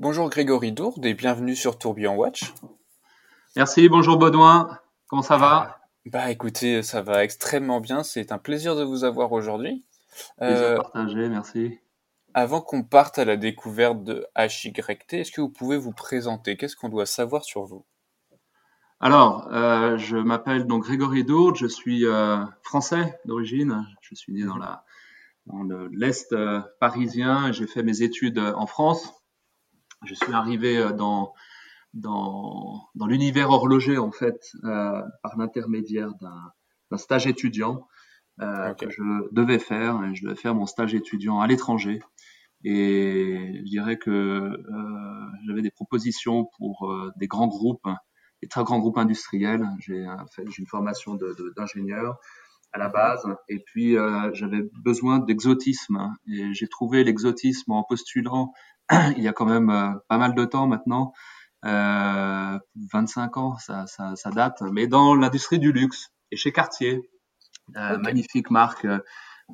Bonjour Grégory Dourde et bienvenue sur Tourbillon Watch. Merci, bonjour Baudouin, comment ça va? Bah écoutez, ça va extrêmement bien, c'est un plaisir de vous avoir aujourd'hui. Plaisir euh, partagé, merci. Avant qu'on parte à la découverte de HYT, est-ce que vous pouvez vous présenter? Qu'est-ce qu'on doit savoir sur vous? Alors, euh, je m'appelle donc Grégory Dourde, je suis euh, français d'origine, je suis né dans la dans l'est parisien, j'ai fait mes études en France. Je suis arrivé dans dans, dans l'univers horloger en fait par l'intermédiaire d'un stage étudiant euh, que je devais faire. Et je devais faire mon stage étudiant à l'étranger. Et je dirais que euh, j'avais des propositions pour euh, des grands groupes, des très grands groupes industriels. J'ai fait une formation d'ingénieur à la base. Et puis, euh, j'avais besoin d'exotisme. Et j'ai trouvé l'exotisme en postulant, il y a quand même euh, pas mal de temps maintenant, euh, 25 ans, ça, ça, ça date, mais dans l'industrie du luxe et chez Cartier. Euh, magnifique marque euh,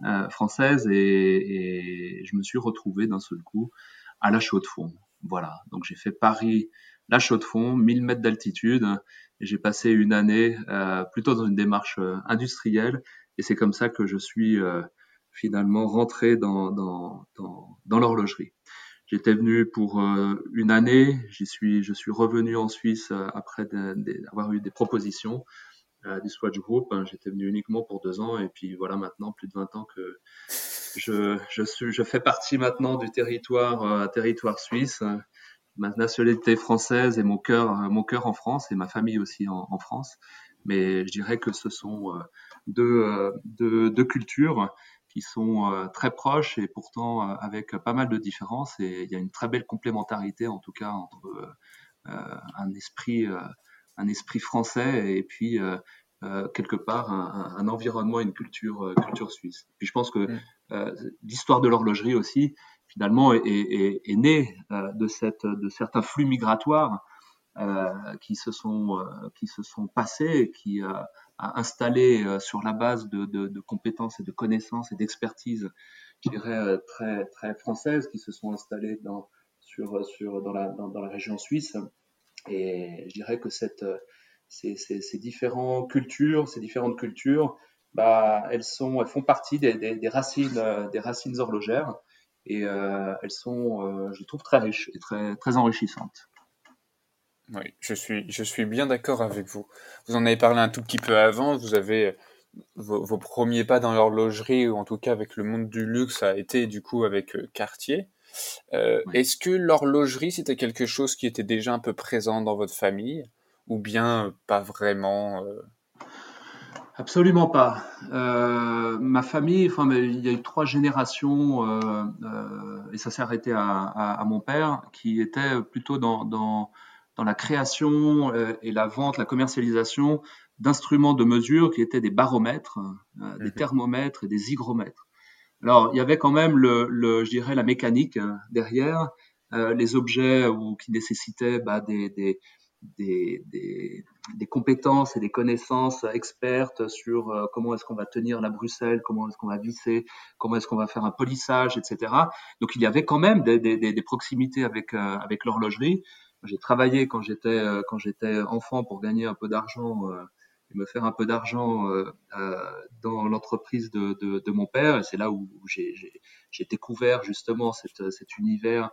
euh, française et, et, je me suis retrouvé d'un seul coup à la chaux de fond. Voilà, donc j'ai fait Paris, la chaux de fond, 1000 mètres d'altitude j'ai passé une année euh, plutôt dans une démarche industrielle et c'est comme ça que je suis euh, finalement rentré dans, dans, dans, dans l'horlogerie. J'étais venu pour euh, une année, j'y suis, je suis revenu en Suisse après d'avoir eu des propositions du Swatch Group. Hein, j'étais venu uniquement pour deux ans et puis voilà maintenant plus de 20 ans que je, je, suis, je fais partie maintenant du territoire, euh, territoire suisse. Ma nationalité française et mon cœur, mon cœur en France et ma famille aussi en, en France. Mais je dirais que ce sont euh, deux, euh, deux, deux cultures qui sont très proches et pourtant avec pas mal de différences. Et il y a une très belle complémentarité, en tout cas, entre un esprit un esprit français et puis euh, euh, quelque part un, un, environnement, une culture, euh, culture suisse. Puis je pense que mm. l'histoire de l'horlogerie aussi, finalement, est, est, est née de, certains flux migratoires qui se sont qui se sont passés, qui a installé sur la base de, compétences et de connaissances et d'expertise, très très françaises, qui se sont installées dans sur sur dans la dans, la région suisse. Et je dirais que euh, ces, différentes cultures, ces différentes cultures, bah, elles sont, elles font partie des, racines, euh, des racines horlogères, et euh, elles sont, euh, je trouve très riches et très, très enrichissantes. Oui, je suis, je suis bien d'accord avec vous. Vous en avez parlé un tout petit peu avant. Vous avez vos, vos premiers pas dans l'horlogerie, ou en tout cas avec le monde du luxe, a été du coup avec Cartier. Euh, Est-ce que l'horlogerie, c'était quelque chose qui était déjà un peu présent dans votre famille ou bien pas vraiment euh? Absolument pas. Euh, ma famille, enfin, il y a eu trois générations euh, euh, et ça s'est arrêté à, à, à, mon père qui était plutôt dans, dans, dans la création et la vente, la commercialisation d'instruments de mesure qui étaient des baromètres, des mmh thermomètres et des hygromètres. Alors, il y avait quand même le, le je dirais, la mécanique hein, derrière, euh, les objets ou qui nécessitaient bah, des, des, des, des, des, compétences et des connaissances expertes sur euh, comment est-ce qu'on va tenir la Bruxelles, comment est-ce qu'on va visser, comment est-ce qu'on va faire un polissage, etc. Donc, il y avait quand même des, des, proximités avec, euh, avec l'horlogerie. J'ai travaillé quand j'étais euh, quand j'étais enfant pour gagner un peu d'argent et me faire un peu d'argent euh, euh, dans l'entreprise de, de, de, mon père. Et c'est là où j'ai découvert justement cette, cet univers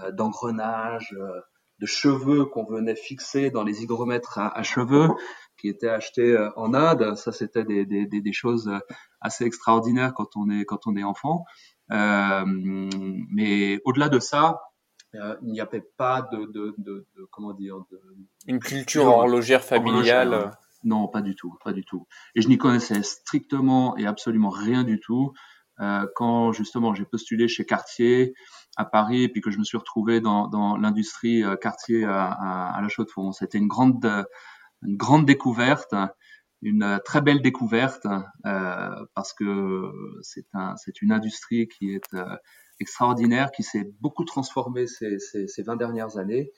euh, d'engrenage, euh, de cheveux qu'on venait fixer dans les hygromètres à, à cheveux qui étaient achetés euh, en Inde. Ça, c'était des, des, des, choses assez extraordinaires quand on est quand on est enfant. Euh, mais au-delà de ça, euh, il n'y avait pas de, de, de, de, comment dire une culture horlogère familiale. Non, pas du tout, pas du tout. Et je n'y connaissais strictement et absolument rien du tout. Euh, quand justement j'ai postulé chez Cartier à Paris, et puis que je me suis retrouvé dans, dans l'industrie euh, Cartier à, à, à, la Chaux-de-Fonds, c'était une grande, une grande découverte, une très belle découverte, euh, parce que c'est un, c'est une industrie qui est euh, extraordinaire, qui s'est beaucoup transformée ces, ces, ces 20 dernières années.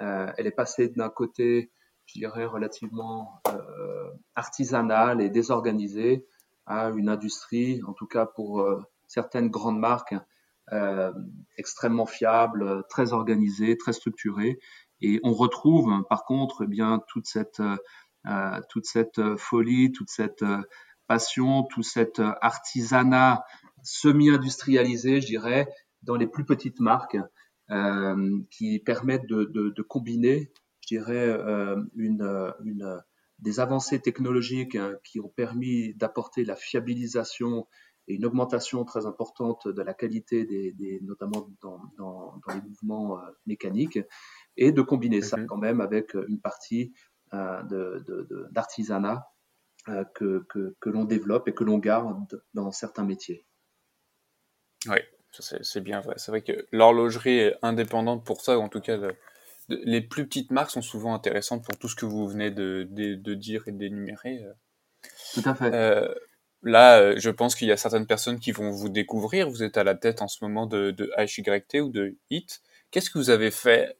Euh, elle est passée d'un côté je dirais, relativement euh, artisanale et désorganisée à une industrie, en tout cas pour euh, certaines grandes marques, extrêmement fiable, très organisé, très structuré. Et on retrouve par contre eh bien toute cette toute cette folie, toute cette passion, tout cet artisanat semi-industrialisé, je dirais, dans les plus petites marques euh, qui permettent de, combiner, je dirais, euh, des avancées technologiques hein, qui ont permis d'apporter la fiabilisation et une augmentation très importante de la qualité des, des notamment dans, dans, dans, les mouvements euh, mécaniques et de combiner ça mhm. quand même avec une partie euh, d'artisanat euh, que, que, que l'on développe et que l'on garde dans certains métiers. Oui, c'est bien vrai. C'est vrai que l'horlogerie est indépendante pour ça, ou en tout cas, les plus petites marques sont souvent intéressantes pour tout ce que vous venez de, de, dire et d'énumérer. Euh. Tout à fait. Euh, là, euh, je pense qu'il y a certaines personnes qui vont vous découvrir. Vous êtes à la tête en ce moment de, de HYT ou de HIT. Qu'est-ce que vous avez fait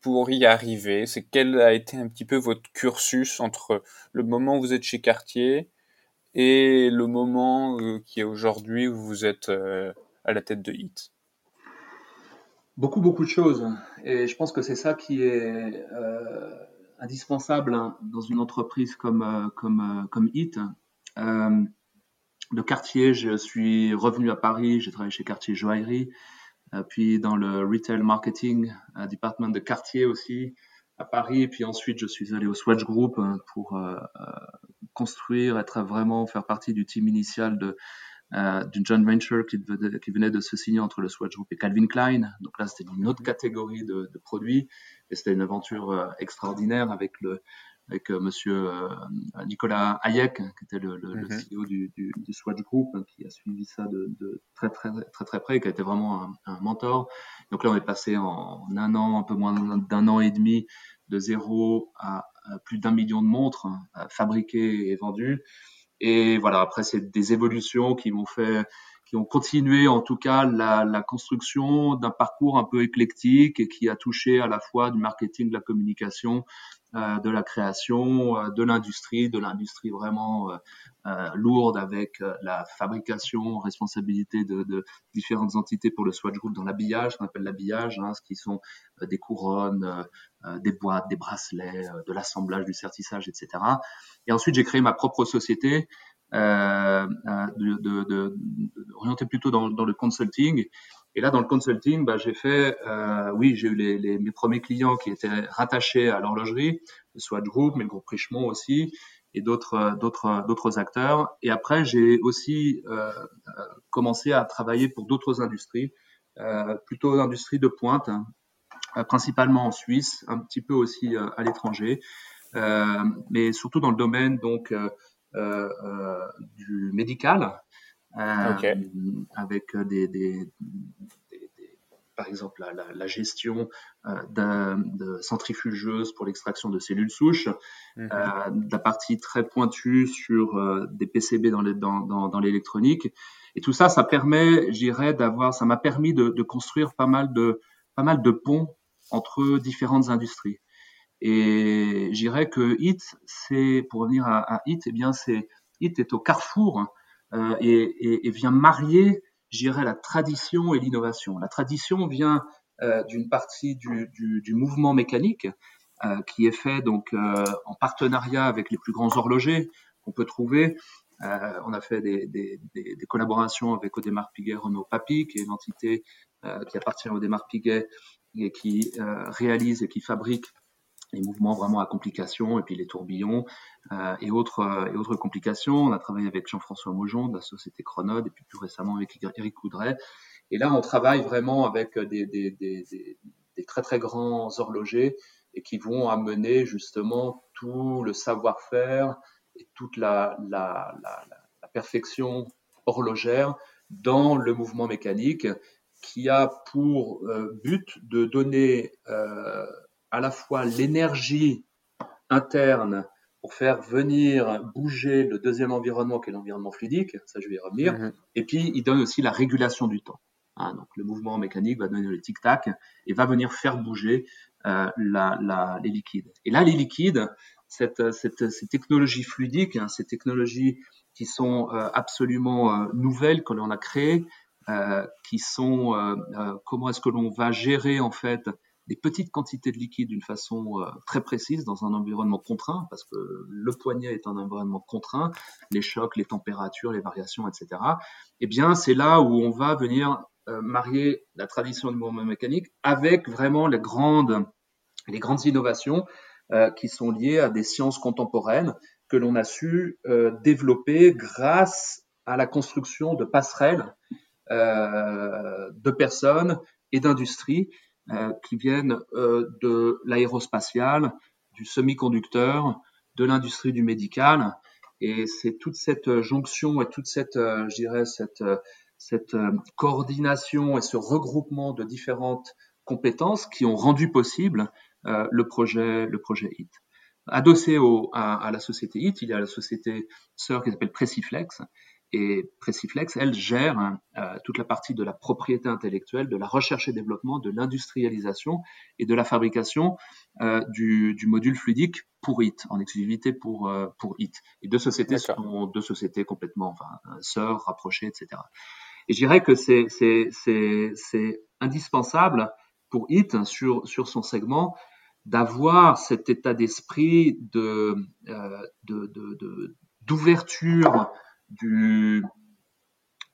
pour y arriver? C'est quel a été un petit peu votre cursus entre le moment où vous êtes chez Cartier et le moment qui est aujourd'hui où vous êtes à la tête de HIT Beaucoup, beaucoup de choses. Et je pense que c'est ça qui est euh, indispensable hein, dans une entreprise comme, euh, comme, euh, comme HIT. Euh, de Cartier, je suis revenu à Paris, j'ai travaillé chez Cartier Joaillerie, puis dans le retail marketing, département de Cartier aussi, à Paris. Puis ensuite, je suis allé au Swatch Group hein, pour construire, être vraiment, faire partie du team initial de euh, d'une joint venture qui, venait de se signer entre le Swatch Group et Calvin Klein. Donc là, c'était une autre catégorie de, produits et c'était une aventure euh, extraordinaire avec le avec euh, Monsieur euh, Nicolas Hayek, qui était le, le, le mm-hmm. CEO du, du, du, Swatch Group, hein, qui a suivi ça de, de, très très très très près, qui a été vraiment un, un, mentor. Donc là, on est passé en un an, un peu moins d'un an et demi, de zéro à, à plus d'un million de montres hein, fabriquées et vendues. Et voilà, après, c'est des évolutions qui m'ont fait, qui ont continué en tout cas la, la construction d'un parcours un peu éclectique et qui a touché à la fois du marketing, de la communication, de la création, euh, de l'industrie, de l'industrie vraiment euh, euh lourde avec euh, la fabrication, responsabilité de, de, différentes entités pour le Swatch Group dans l'habillage, qu'on appelle l'habillage, hein, ce qui sont des couronnes, des boîtes, des bracelets, de l'assemblage, du certissage, etc. Et ensuite, j'ai créé ma propre société euh, de, de, de, orientée plutôt dans, dans, le consulting. Et là, dans le consulting, bah, j'ai fait, euh, oui, j'ai eu les, les, mes premiers clients qui étaient rattachés à l'horlogerie, le Swatch Group, mais le groupe Richemont aussi, et d'autres, d'autres, d'autres acteurs. Et après, j'ai aussi euh, commencé à travailler pour d'autres industries, euh, plutôt industries de pointe, hein, principalement en Suisse, un petit peu aussi euh, à l'étranger. Euh, mais surtout dans le domaine donc euh, euh, du médical, avec des, des, des, par exemple la, la, gestion de, de, centrifugeuses pour l'extraction de cellules souches, -hmm. la partie très pointue sur des PCB dans l'électronique. Dans, dans et tout ça, ça permet, j'irais, d'avoir, ça m'a permis de, de, construire pas mal de, pas mal de ponts entre différentes industries. Et j'irais que HIT, c'est pour revenir à, à HIT, eh bien c'est HIT est au carrefour euh, et, vient marier, j'irais, la tradition et l'innovation. La tradition vient euh, d'une partie du, mouvement mécanique euh, qui est fait donc en partenariat avec les plus grands horlogers qu'on peut trouver. On a fait des, des, collaborations avec Audemars Piguet Renault Papy, qui est une entité qui appartient à Audemars Piguet et qui réalise et qui fabrique les mouvements vraiment à complications et puis les tourbillons euh, et autres euh, et autres complications. On a travaillé avec Jean-François Maujon de la société Chronode et puis plus récemment avec Eric Coudray. Et là, on travaille vraiment avec des, des, des, des très très grands horlogers et qui vont amener justement tout le savoir-faire et toute la, la, la, la, perfection horlogère dans le mouvement mécanique qui a pour euh, but de donner euh, à la fois l'énergie interne pour faire venir bouger le deuxième environnement qui est l'environnement fluidique, ça je vais y revenir, mm -hmm. et puis il donne aussi la régulation du temps. Hein, donc le mouvement mécanique va donner le tic-tac et va venir faire bouger euh, la, la, les liquides. Et là, les liquides, cette, cette, ces technologies fluidiques, hein, ces technologies qui sont euh, absolument euh, nouvelles que l'on a créées, qui sont comment est-ce que l'on va gérer en fait des petites quantités de liquide d'une façon très précise dans un environnement contraint, parce que le poignet est un environnement contraint, les chocs, les températures, les variations, etc. Eh bien, c'est là où on va venir marier la tradition du mouvement mécanique avec vraiment les grandes, les grandes innovations qui sont liées à des sciences contemporaines que l'on a su euh, développer grâce à la construction de passerelles euh, de personnes et d'industries euh, qui viennent de l'aérospatial, du semi-conducteur, de l'industrie du médical. Et c'est toute cette jonction et toute cette, je dirais, cette, cette coordination et ce regroupement de différentes compétences qui ont rendu possible le projet, le projet HIT. Adossé au, à, la société HIT, il y a la société sœur qui s'appelle Preciflex. Et Preciflex, elle gère euh, toute la partie de la propriété intellectuelle, de la recherche et développement, de l'industrialisation et de la fabrication euh, du, du, module fluidique pour HIT, en exclusivité pour, euh, pour HIT. Et deux sociétés sont deux sociétés complètement enfin, sœurs, rapprochées, etc. Et je dirais que c'est indispensable pour HIT sur, sur son segment d'avoir cet état d'esprit de, euh, d'ouverture du,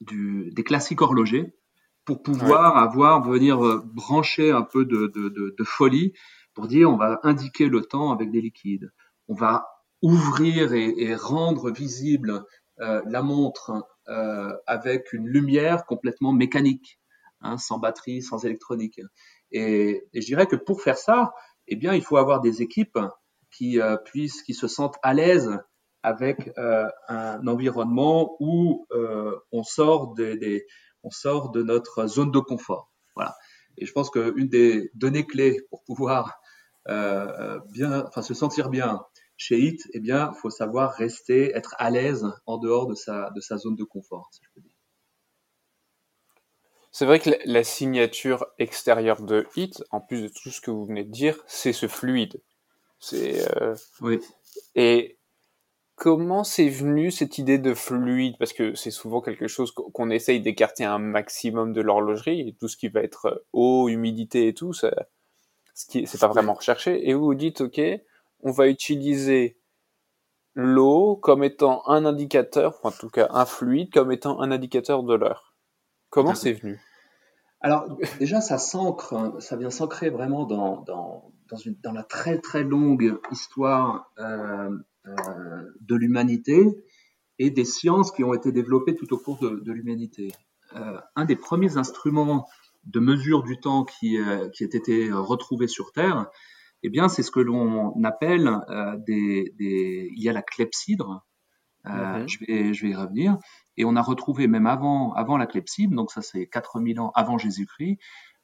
du, des classiques horlogers pour pouvoir avoir venir euh, brancher un peu de, de, de, folie pour dire on va indiquer le temps avec des liquides, on va ouvrir et, et rendre visible euh, la montre euh, avec une lumière complètement mécanique, hein, sans batterie, sans électronique. Et, et, je dirais que pour faire ça, eh bien, il faut avoir des équipes qui euh, puissent, qui se sentent à l'aise avec euh, un environnement où euh, on sort des, on sort de notre zone de confort. Voilà. Et je pense qu'une des données clés pour pouvoir bien, enfin, se sentir bien chez HIT, eh bien, faut savoir rester, être à l'aise en dehors de sa, de sa zone de confort, si je peux dire. C'est vrai que la signature extérieure de Hit, en plus de tout ce que vous venez de dire, c'est ce fluide. C'est euh, oui. Et comment c'est venu cette idée de fluide? Parce que c'est souvent quelque chose qu'on essaye d'écarter un maximum de l'horlogerie tout ce qui va être eau, humidité et tout, ça, ce qui c'est pas vraiment recherché. Et vous vous dites, ok, on va utiliser l'eau comme étant un indicateur, en tout cas un fluide comme étant un indicateur de l'heure. Comment c'est venu? Alors déjà, ça s'ancre, ça vient s'ancrer vraiment dans, dans, dans, la très très longue histoire euh, euh, de l'humanité et des sciences qui ont été développées tout au cours de, de l'humanité. Euh, un des premiers instruments de mesure du temps qui, euh, qui a été retrouvé sur Terre, eh bien, c'est ce que l'on appelle euh, des, des, il y a la clepsydre, euh, mm-hmm. je, vais, je vais y revenir. Et on a retrouvé même avant, avant la clepsydre, donc ça c'est 4000 ans avant Jésus-Christ,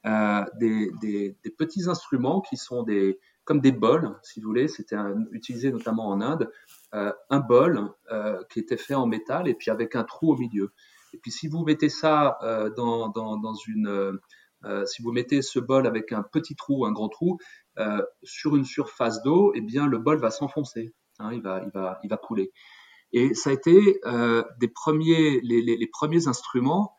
euh, des, des, des, petits instruments qui sont des, comme des bols, si vous voulez. C'était utilisé notamment en Inde, euh, un bol euh, qui était fait en métal et puis avec un trou au milieu. Et puis si vous mettez ça euh, dans, une, si vous mettez ce bol avec un petit trou, un grand trou, sur une surface d'eau, eh bien le bol va s'enfoncer, hein, il va, il va, il va couler. Et ça a été des premiers, les, les, premiers instruments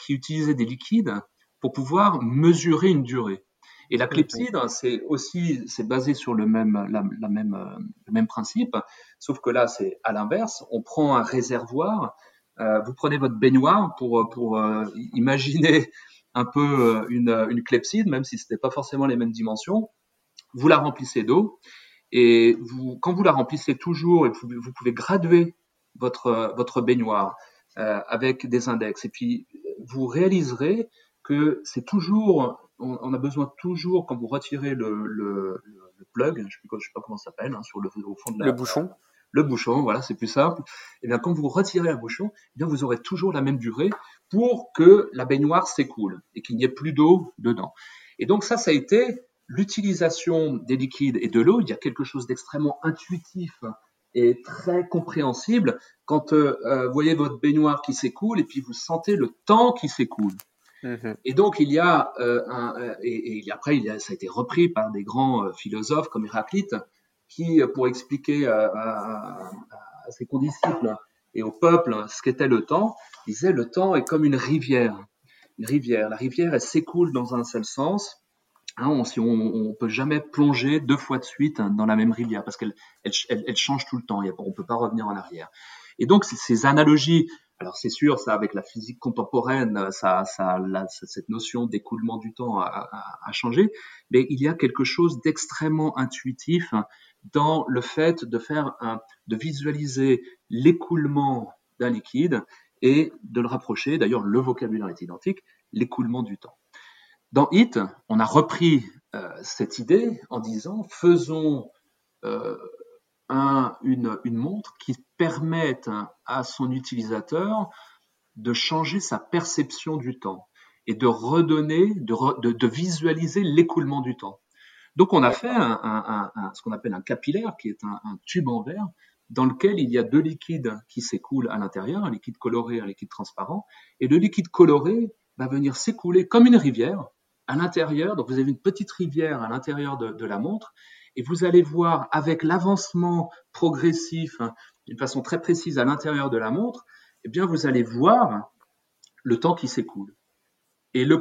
qui utilisaient des liquides pour pouvoir mesurer une durée. Et la clepsydre, c'est aussi, c'est basé sur le même, la, la même, euh, le même principe, sauf que là, c'est à l'inverse. On prend un réservoir, euh, vous prenez votre baignoire pour, pour euh, imaginer un peu une, une clepsydre, même si ce n'était pas forcément les mêmes dimensions. Vous la remplissez d'eau et vous, quand vous la remplissez toujours, et vous, vous pouvez graduer votre, votre baignoire euh, avec des index. Et puis, vous réaliserez que c'est toujours, on, a besoin toujours, quand vous retirez le, le, le plug, je ne sais, sais, pas comment ça s'appelle, hein, sur le, au fond de la, le bouchon. Le bouchon, voilà, c'est plus simple. Et eh bien, quand vous retirez un bouchon, eh bien, vous aurez toujours la même durée pour que la baignoire s'écoule et qu'il n'y ait plus d'eau dedans. Et donc ça, ça a été l'utilisation des liquides et de l'eau, il y a quelque chose d'extrêmement intuitif et très compréhensible quand euh, euh, vous voyez votre baignoire qui s'écoule et puis vous sentez le temps qui s'écoule. Mm-hmm. Et donc il y a euh, un, et, et, après ça a été repris par des grands philosophes comme Héraclite qui, pour expliquer à, ses condisciples et au peuple ce qu'était le temps, disait le temps est comme une rivière. une rivière. La rivière, elle s'écoule dans un seul sens. Hein, on, on peut jamais plonger deux fois de suite dans la même rivière parce qu'elle elle, change tout le temps. On peut pas revenir en arrière. Et donc ces analogies, alors c'est sûr, ça avec la physique contemporaine, ça, ça, cette notion d'écoulement du temps a, a, changé, mais il y a quelque chose d'extrêmement intuitif dans le fait de faire de visualiser l'écoulement d'un liquide et de le rapprocher. D'ailleurs, le vocabulaire est identique, l'écoulement du temps. Dans HIT, on a repris euh, cette idée en disant faisons euh, un, une, montre qui permette à son utilisateur de changer sa perception du temps et de redonner, de, visualiser l'écoulement du temps. Donc on a fait ce qu'on appelle un capillaire, qui est un, tube en verre, dans lequel il y a deux liquides qui s'écoulent à l'intérieur, un liquide coloré et un liquide transparent, et le liquide coloré va venir s'écouler comme une rivière à l'intérieur. Donc vous avez une petite rivière à l'intérieur de, la montre et vous allez voir avec l'avancement progressif hein, d'une façon très précise à l'intérieur de la montre, eh bien vous allez voir le temps qui s'écoule. Et le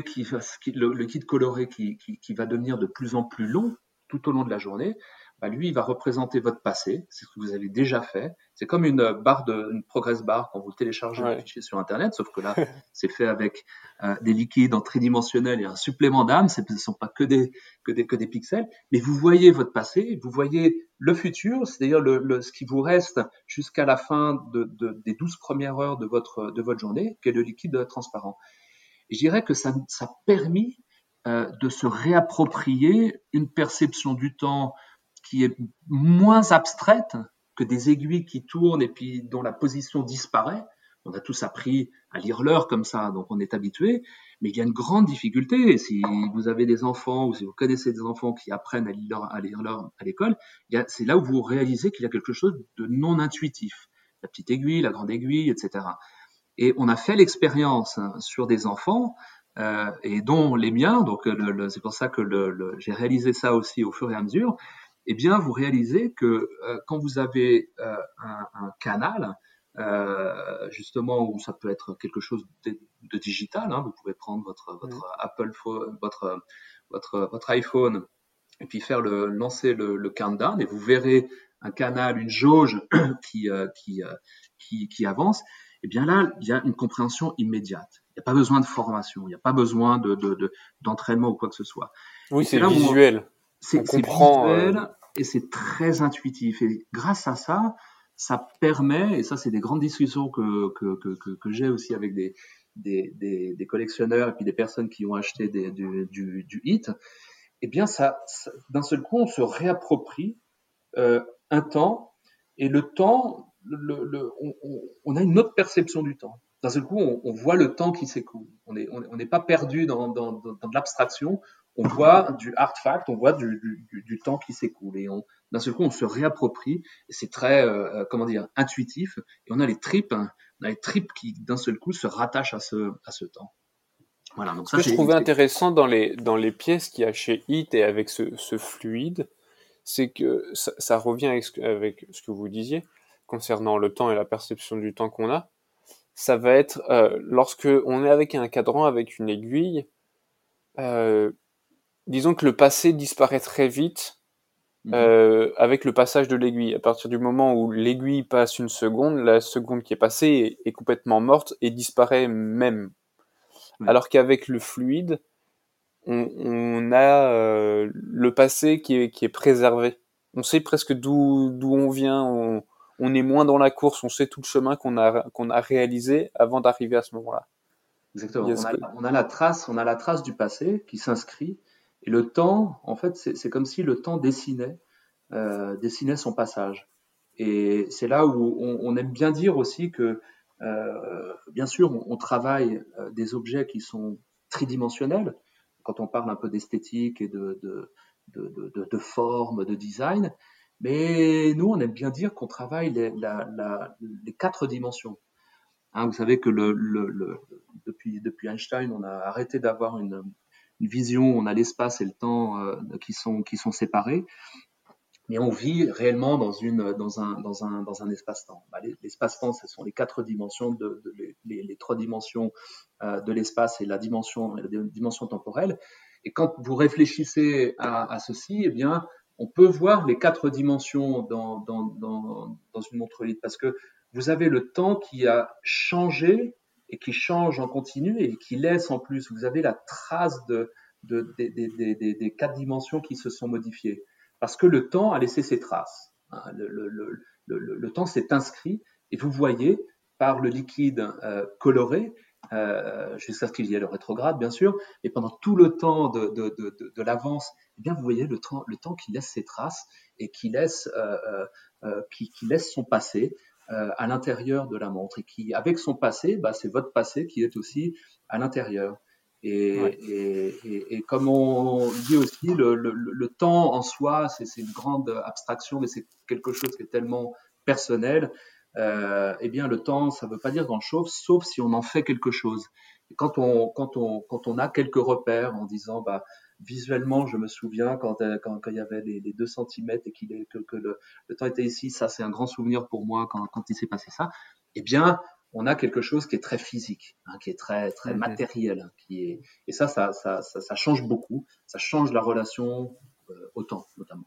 qui, le, kit coloré qui va devenir de plus en plus long tout au long de la journée, bah, lui, il va représenter votre passé, c'est ce que vous avez déjà fait. C'est comme une barre de, une progress bar quand vous téléchargez un fichier sur Internet, sauf que là, c'est fait avec euh, des liquides en tridimensionnel et un supplément d'âme. Ce ne sont pas que des, que des, que des pixels, mais vous voyez votre passé, vous voyez le futur, c'est-à-dire le, le, ce qui vous reste jusqu'à la fin de, de, des 12 premières heures de votre, de votre journée, qui est le liquide transparent. Et je dirais que ça, ça a permis euh, de se réapproprier une perception du temps qui est moins abstraite que des aiguilles qui tournent et puis dont la position disparaît. On a tous appris à lire l'heure comme ça, donc on est habitué. Mais il y a une grande difficulté. Si vous avez des enfants ou si vous connaissez des enfants qui apprennent à lire l'heure à l'école, c'est là où vous réalisez qu'il y a quelque chose de non intuitif. La petite aiguille, la grande aiguille, etc. Et on a fait l'expérience sur des enfants euh, et dont les miens. Donc c'est pour ça que j'ai réalisé ça aussi au fur et à mesure eh bien, vous réalisez que euh, quand vous avez euh, un, un, canal, euh, justement, où ça peut être quelque chose de, de digital, hein, vous pouvez prendre votre, votre Apple phone, votre, votre, votre iPhone et puis faire le, lancer le, le countdown et vous verrez un canal, une jauge qui, qui, qui, qui avance. Eh bien là, il y a une compréhension immédiate. Il n'y a pas besoin de formation, il n'y a pas besoin de, d'entraînement de, ou quoi que ce soit. Oui, c'est visuel. C'est visuel euh, et c'est très intuitif. Et grâce à ça, ça permet, et ça c'est des grandes discussions que, que, que, que j'ai aussi avec des, des, des, des, collectionneurs et puis des personnes qui ont acheté des, du, du, du hit, eh bien ça, d'un seul coup on se réapproprie euh, un temps et le temps, le, le, on, on, a une autre perception du temps. D'un seul coup, on, on, voit le temps qui s'écoule. On n'est on, on pas perdu dans, dans, dans, dans de l'abstraction on voit du artefact, on voit du, du, du temps qui s'écoule et on, d'un seul coup, on se réapproprie c'est très, euh, euh, comment dire, intuitif et on a les tripes, hein, on a les tripes qui, d'un seul coup, se rattachent à ce, à ce temps. Voilà, donc ce que je trouvais intéressant dans les, dans les pièces qu'il y a chez HIT et avec ce, ce fluide, c'est que ça, ça revient avec ce, avec ce, que vous disiez concernant le temps et la perception du temps qu'on a. Ça va être euh, lorsque on est avec un cadran, avec une aiguille, euh, disons que le passé disparaît très vite mhm. euh, avec le passage de l'aiguille. À partir du moment où l'aiguille passe une seconde, la seconde qui est passée est, complètement morte et disparaît même. Alors qu'avec le fluide, on, a euh, le passé qui est, qui est, préservé. On sait presque d'où on vient. On, on, est moins dans la course. On sait tout le chemin qu'on a qu'on a réalisé avant d'arriver à ce moment-là. Exactement. On a, on a, la trace, on a la trace du passé qui s'inscrit et le temps, en fait, c'est comme si le temps dessinait, euh, dessinait son passage. Et c'est là où on, aime bien dire aussi que, euh, bien sûr, on, travaille euh, des objets qui sont tridimensionnels, quand on parle un peu d'esthétique et de, de, de, de, forme, de design, mais nous, on aime bien dire qu'on travaille les, quatre dimensions. Hein, vous savez que depuis, depuis Einstein, on a arrêté d'avoir une, vision, on a l'espace et le temps euh, qui sont qui sont séparés. mais on vit réellement dans, une, dans un, dans un, dans un espace-temps. Bah, l'espace-temps, ce sont les quatre dimensions, de, les, trois dimensions euh, de l'espace et la dimension, dimension temporelle. Et quand vous réfléchissez à, ceci, eh bien, on peut voir les quatre dimensions dans, dans, dans, dans une montre parce que vous avez le temps qui a changé et qui change en continu et qui laisse en plus, vous avez la trace de, de, des quatre dimensions qui se sont modifiées. Parce que le temps a laissé ses traces. Hein. Le, temps s'est inscrit et vous voyez par le liquide euh, coloré, euh, jusqu'à ce qu'il y ait le rétrograde bien sûr, et pendant tout le temps de, l'avance, eh bien vous voyez le temps, qui laisse ses traces et qui laisse, euh, qui, qui, laisse son passé. Euh, à l'intérieur de la montre et qui, avec son passé, bah, c'est votre passé qui est aussi à l'intérieur. Et, et, et, et, comme on dit aussi, le, le, le temps en soi, c'est une grande abstraction, mais c'est quelque chose qui est tellement personnel. Euh, eh bien, le temps, ça ne veut pas dire grand-chose, sauf si on en fait quelque chose. Et quand on, quand on, quand on a quelques repères en disant, bah, visuellement, je me souviens quand, euh, quand, quand il y avait les, les 2 cm et que, que le, le, temps était ici, ça c'est un grand souvenir pour moi quand, quand il s'est passé ça. Eh bien, on a quelque chose qui est très physique, hein, qui est très très matériel, hein, qui est et ça ça, ça ça, ça change beaucoup, ça change la relation euh, au temps notamment.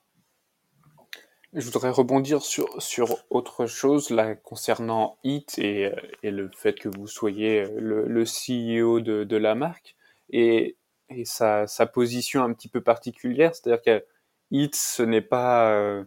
Je voudrais rebondir sur, sur autre chose là concernant HIT et, euh, et le fait que vous soyez le, le CEO de, de la marque. Et et sa, sa, position un petit peu particulière, c'est-à-dire que HIT, ce n'est pas, euh,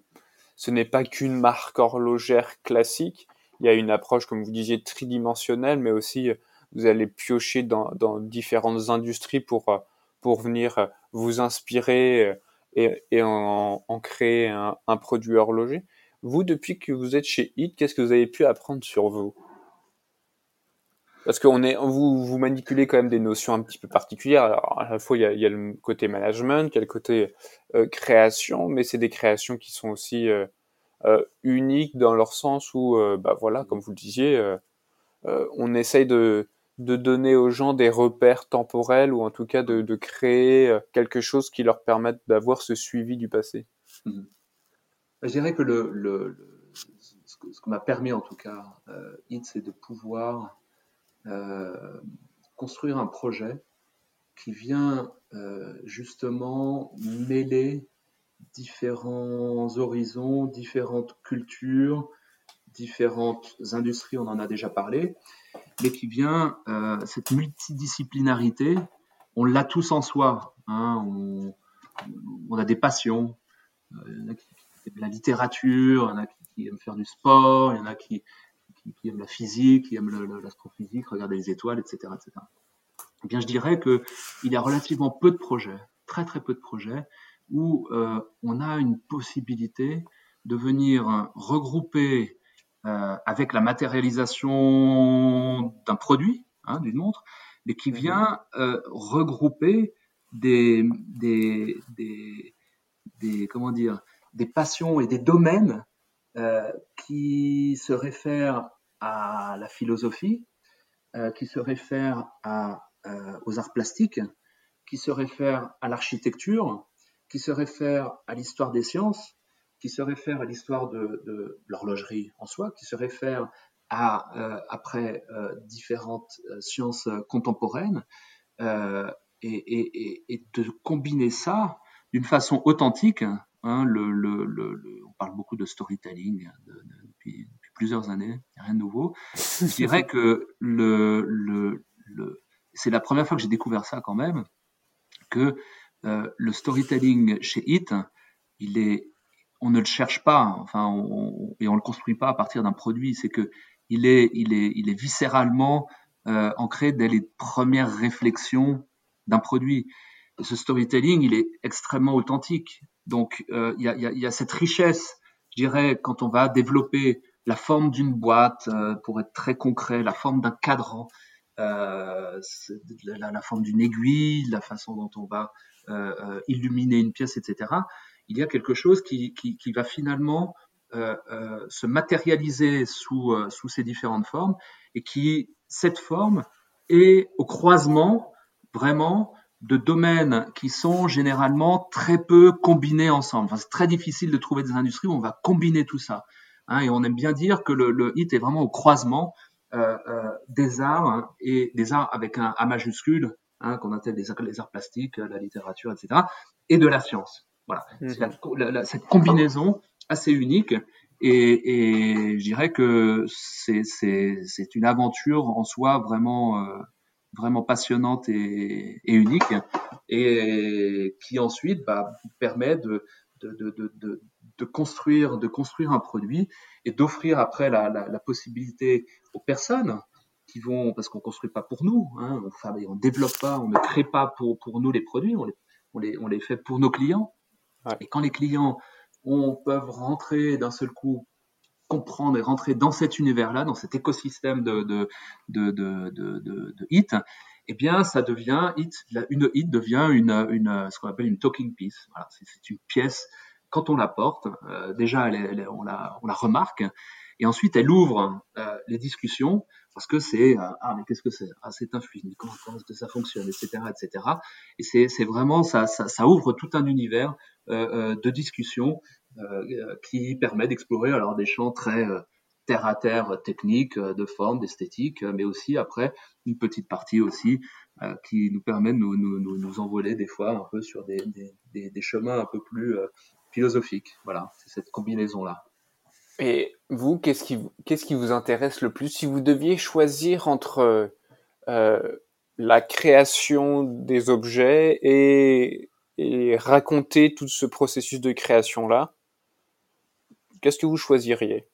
ce n'est pas qu'une marque horlogère classique. Il y a une approche, comme vous disiez, tridimensionnelle, mais aussi vous allez piocher dans, dans différentes industries pour, pour venir vous inspirer et, et en, en, créer un, un produit horloger. Vous, depuis que vous êtes chez HIT, qu'est-ce que vous avez pu apprendre sur vous? Parce qu'on est, vous, vous manipulez quand même des notions un petit peu particulières. Alors, à la fois, il y a, le côté management, il y a le côté euh, création, mais c'est des créations qui sont aussi euh, euh, uniques dans leur sens où, bah voilà, comme vous le disiez, on essaye de, donner aux gens des repères temporels ou en tout cas de, créer quelque chose qui leur permette d'avoir ce suivi du passé. Mmh. Je dirais que le, ce que, m'a permis en tout cas, euh, c'est de pouvoir construire un projet qui vient euh, justement mêler différents horizons, différentes cultures, différentes industries, on en a déjà parlé, mais qui vient, euh, cette multidisciplinarité, on l'a tous en soi. Hein, on, a des passions, il y en a qui, aiment la littérature, il y en a qui, aiment faire du sport, il y en a qui, qui, aiment la physique, qui aiment l'astrophysique, regarder les étoiles, etc., etc. Eh bien, je dirais que il y a relativement peu de projets, très très peu de projets, où euh, on a une possibilité de venir regrouper euh, avec la matérialisation d'un produit, hein, d'une montre, mais qui mhm. vient euh, regrouper des, des, des, des, comment dire, des passions et des domaines qui se réfèrent à la philosophie, euh, qui se réfère euh, aux arts plastiques, qui se réfère à l'architecture, qui se réfère à l'histoire des sciences, qui se réfère à l'histoire de, l'horlogerie en soi, qui se réfère à euh, après différentes sciences contemporaines, et, de combiner ça d'une façon authentique. Hein, on parle beaucoup de storytelling de, depuis, plusieurs années, rien de nouveau. Je dirais que le, le, le c'est la première fois que j'ai découvert ça quand même, que euh, le storytelling chez Hit, il est, on ne le cherche pas, enfin, on, et on le construit pas à partir d'un produit. C'est que il est, il est, il est viscéralement euh, ancré dès les premières réflexions d'un produit. ce storytelling, il est extrêmement authentique. Donc, euh, il y, a, y, a, cette richesse, je dirais, quand on va développer la forme d'une boîte, euh, pour être très concret, la forme d'un cadran, euh, la, la, forme d'une aiguille, la façon dont on va euh, illuminer une pièce, etc. Il y a quelque chose qui, qui, va finalement se matérialiser sous, sous ces différentes formes et qui, cette forme, est au croisement vraiment de domaines qui sont généralement très peu combinés ensemble. C'est très difficile de trouver des industries où on va combiner tout ça. Hein, et on aime bien dire que le, le HIT est vraiment au croisement euh, euh, des arts hein, et des arts avec un A majuscule, hein, qu'on appelle les arts, les arts plastiques, la littérature, etc., et de la science. Voilà, mhm. cette combinaison assez unique. Et, et je dirais que c'est une aventure en soi vraiment euh, vraiment passionnante et, et, unique, et qui ensuite bah, permet de, de, de, de, de, construire, de construire un produit et d'offrir après la, la, la, possibilité aux personnes qui vont, parce qu'on construit pas pour nous, hein, on, on développe pas, on ne crée pas pour, pour nous les produits, on les, on les, on les fait pour nos clients. Et quand les clients on, peuvent rentrer d'un seul coup comprendre et rentrer dans cet univers-là, dans cet écosystème de, de, de, de, de, de hit, eh bien, ça devient hit, une hit devient une, une ce qu'on appelle une talking piece. Voilà, c'est une pièce. Quand on la porte, euh, déjà, on, la, remarque, et ensuite, elle ouvre euh, les discussions parce que c'est euh, ah mais qu'est-ce que c'est? Ah c'est un fluide comment, comment que ça fonctionne? etc etc et c'est vraiment ça, ouvre tout un univers de discussion euh, qui permet d'explorer alors des champs très terre à terre techniques, euh, de forme, d'esthétique, mais aussi après une petite partie aussi qui nous permet de nous, envoler des fois un peu sur des chemins un peu plus philosophiques. Voilà, c'est cette combinaison-là. Et vous, qu'est-ce qui, qu'est-ce qui vous intéresse le plus? Si vous deviez choisir entre euh, la création des objets et, et raconter tout ce processus de création-là qu'est-ce que vous choisiriez?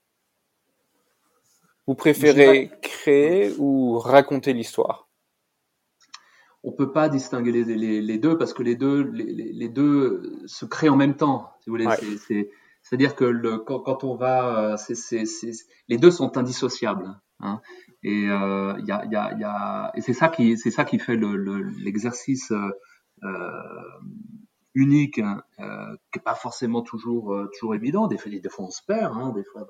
Vous préférez créer ou raconter l'histoire? On peut pas distinguer les, deux parce que les deux, les, deux se créent en même temps. Si vous voulez, c'est, à dire que le, quand, on va, les deux sont indissociables. Hein. et euh, y a, y a, y a, et c'est ça qui, c'est ça qui fait l'exercice. Euh, euh, unique, hein, euh, qui n'est pas forcément toujours, euh, toujours évident. Des fois, des fois on se perd, hein, des fois.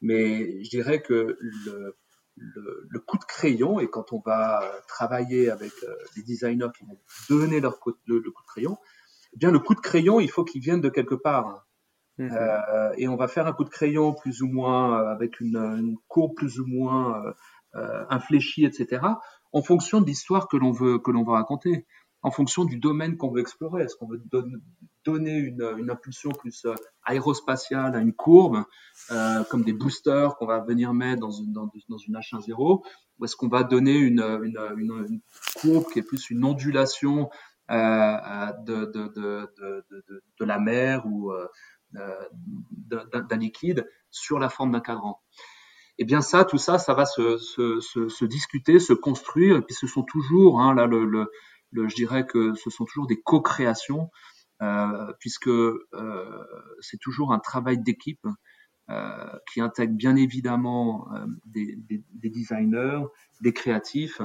Mais je dirais que le, le, le, coup de crayon, et quand on va travailler avec euh, des designers qui vont donner leur coup, le, coup de crayon, eh bien le coup de crayon, il faut qu'il vienne de quelque part. Mmh. Euh, et on va faire un coup de crayon plus ou moins euh, avec une, une, courbe plus ou moins euh, infléchie, etc. En fonction de l'histoire que l'on veut que l'on va raconter en fonction du domaine qu'on veut explorer. Est-ce qu'on veut donner une, impulsion plus euh, aérospatiale à une courbe, euh, comme des boosters qu'on va venir mettre dans une, dans, dans une H1.0, ou est-ce qu'on va donner une, courbe qui est plus une ondulation euh, de, la mer ou d'un liquide sur la forme d'un cadran? Eh bien ça, tout ça, ça va se, discuter, se construire, et puis ce sont toujours, hein, là, le, je dirais que ce sont toujours des co-créations, euh, puisque euh, c'est toujours un travail d'équipe euh, qui intègre bien évidemment euh, des, des, des, designers, des créatifs,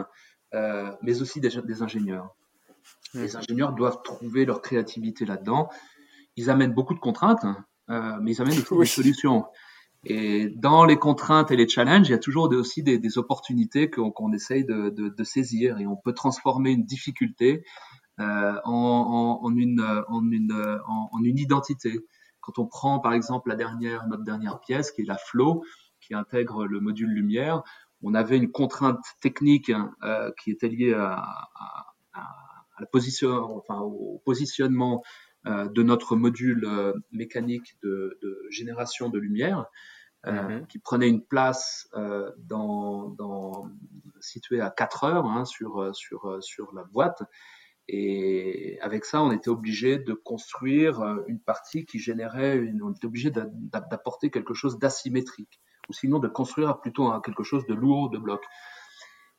euh, mais aussi des, des ingénieurs. Mmh. Les ingénieurs doivent trouver leur créativité là-dedans. Ils amènent beaucoup de contraintes, euh, mais ils amènent aussi des solutions. Et dans les contraintes et les challenges, il y a toujours aussi des, opportunités qu'on essaye de, saisir et on peut transformer une difficulté euh, en, une, en, une, en, une identité. Quand on prend par exemple la dernière, notre dernière pièce qui est la Flow, qui intègre le module lumière, on avait une contrainte technique euh, qui était liée la position, enfin, au positionnement de notre module euh, mécanique de, de, génération de lumière. Euh, mhm. qui prenait une place euh, dans, dans, située à 4 heures hein, sur, sur, sur la boîte. Et avec ça, on était obligé de construire une partie qui générait, une, on était obligé d'apporter quelque chose d'asymétrique, ou sinon de construire plutôt quelque chose de lourd, de bloc.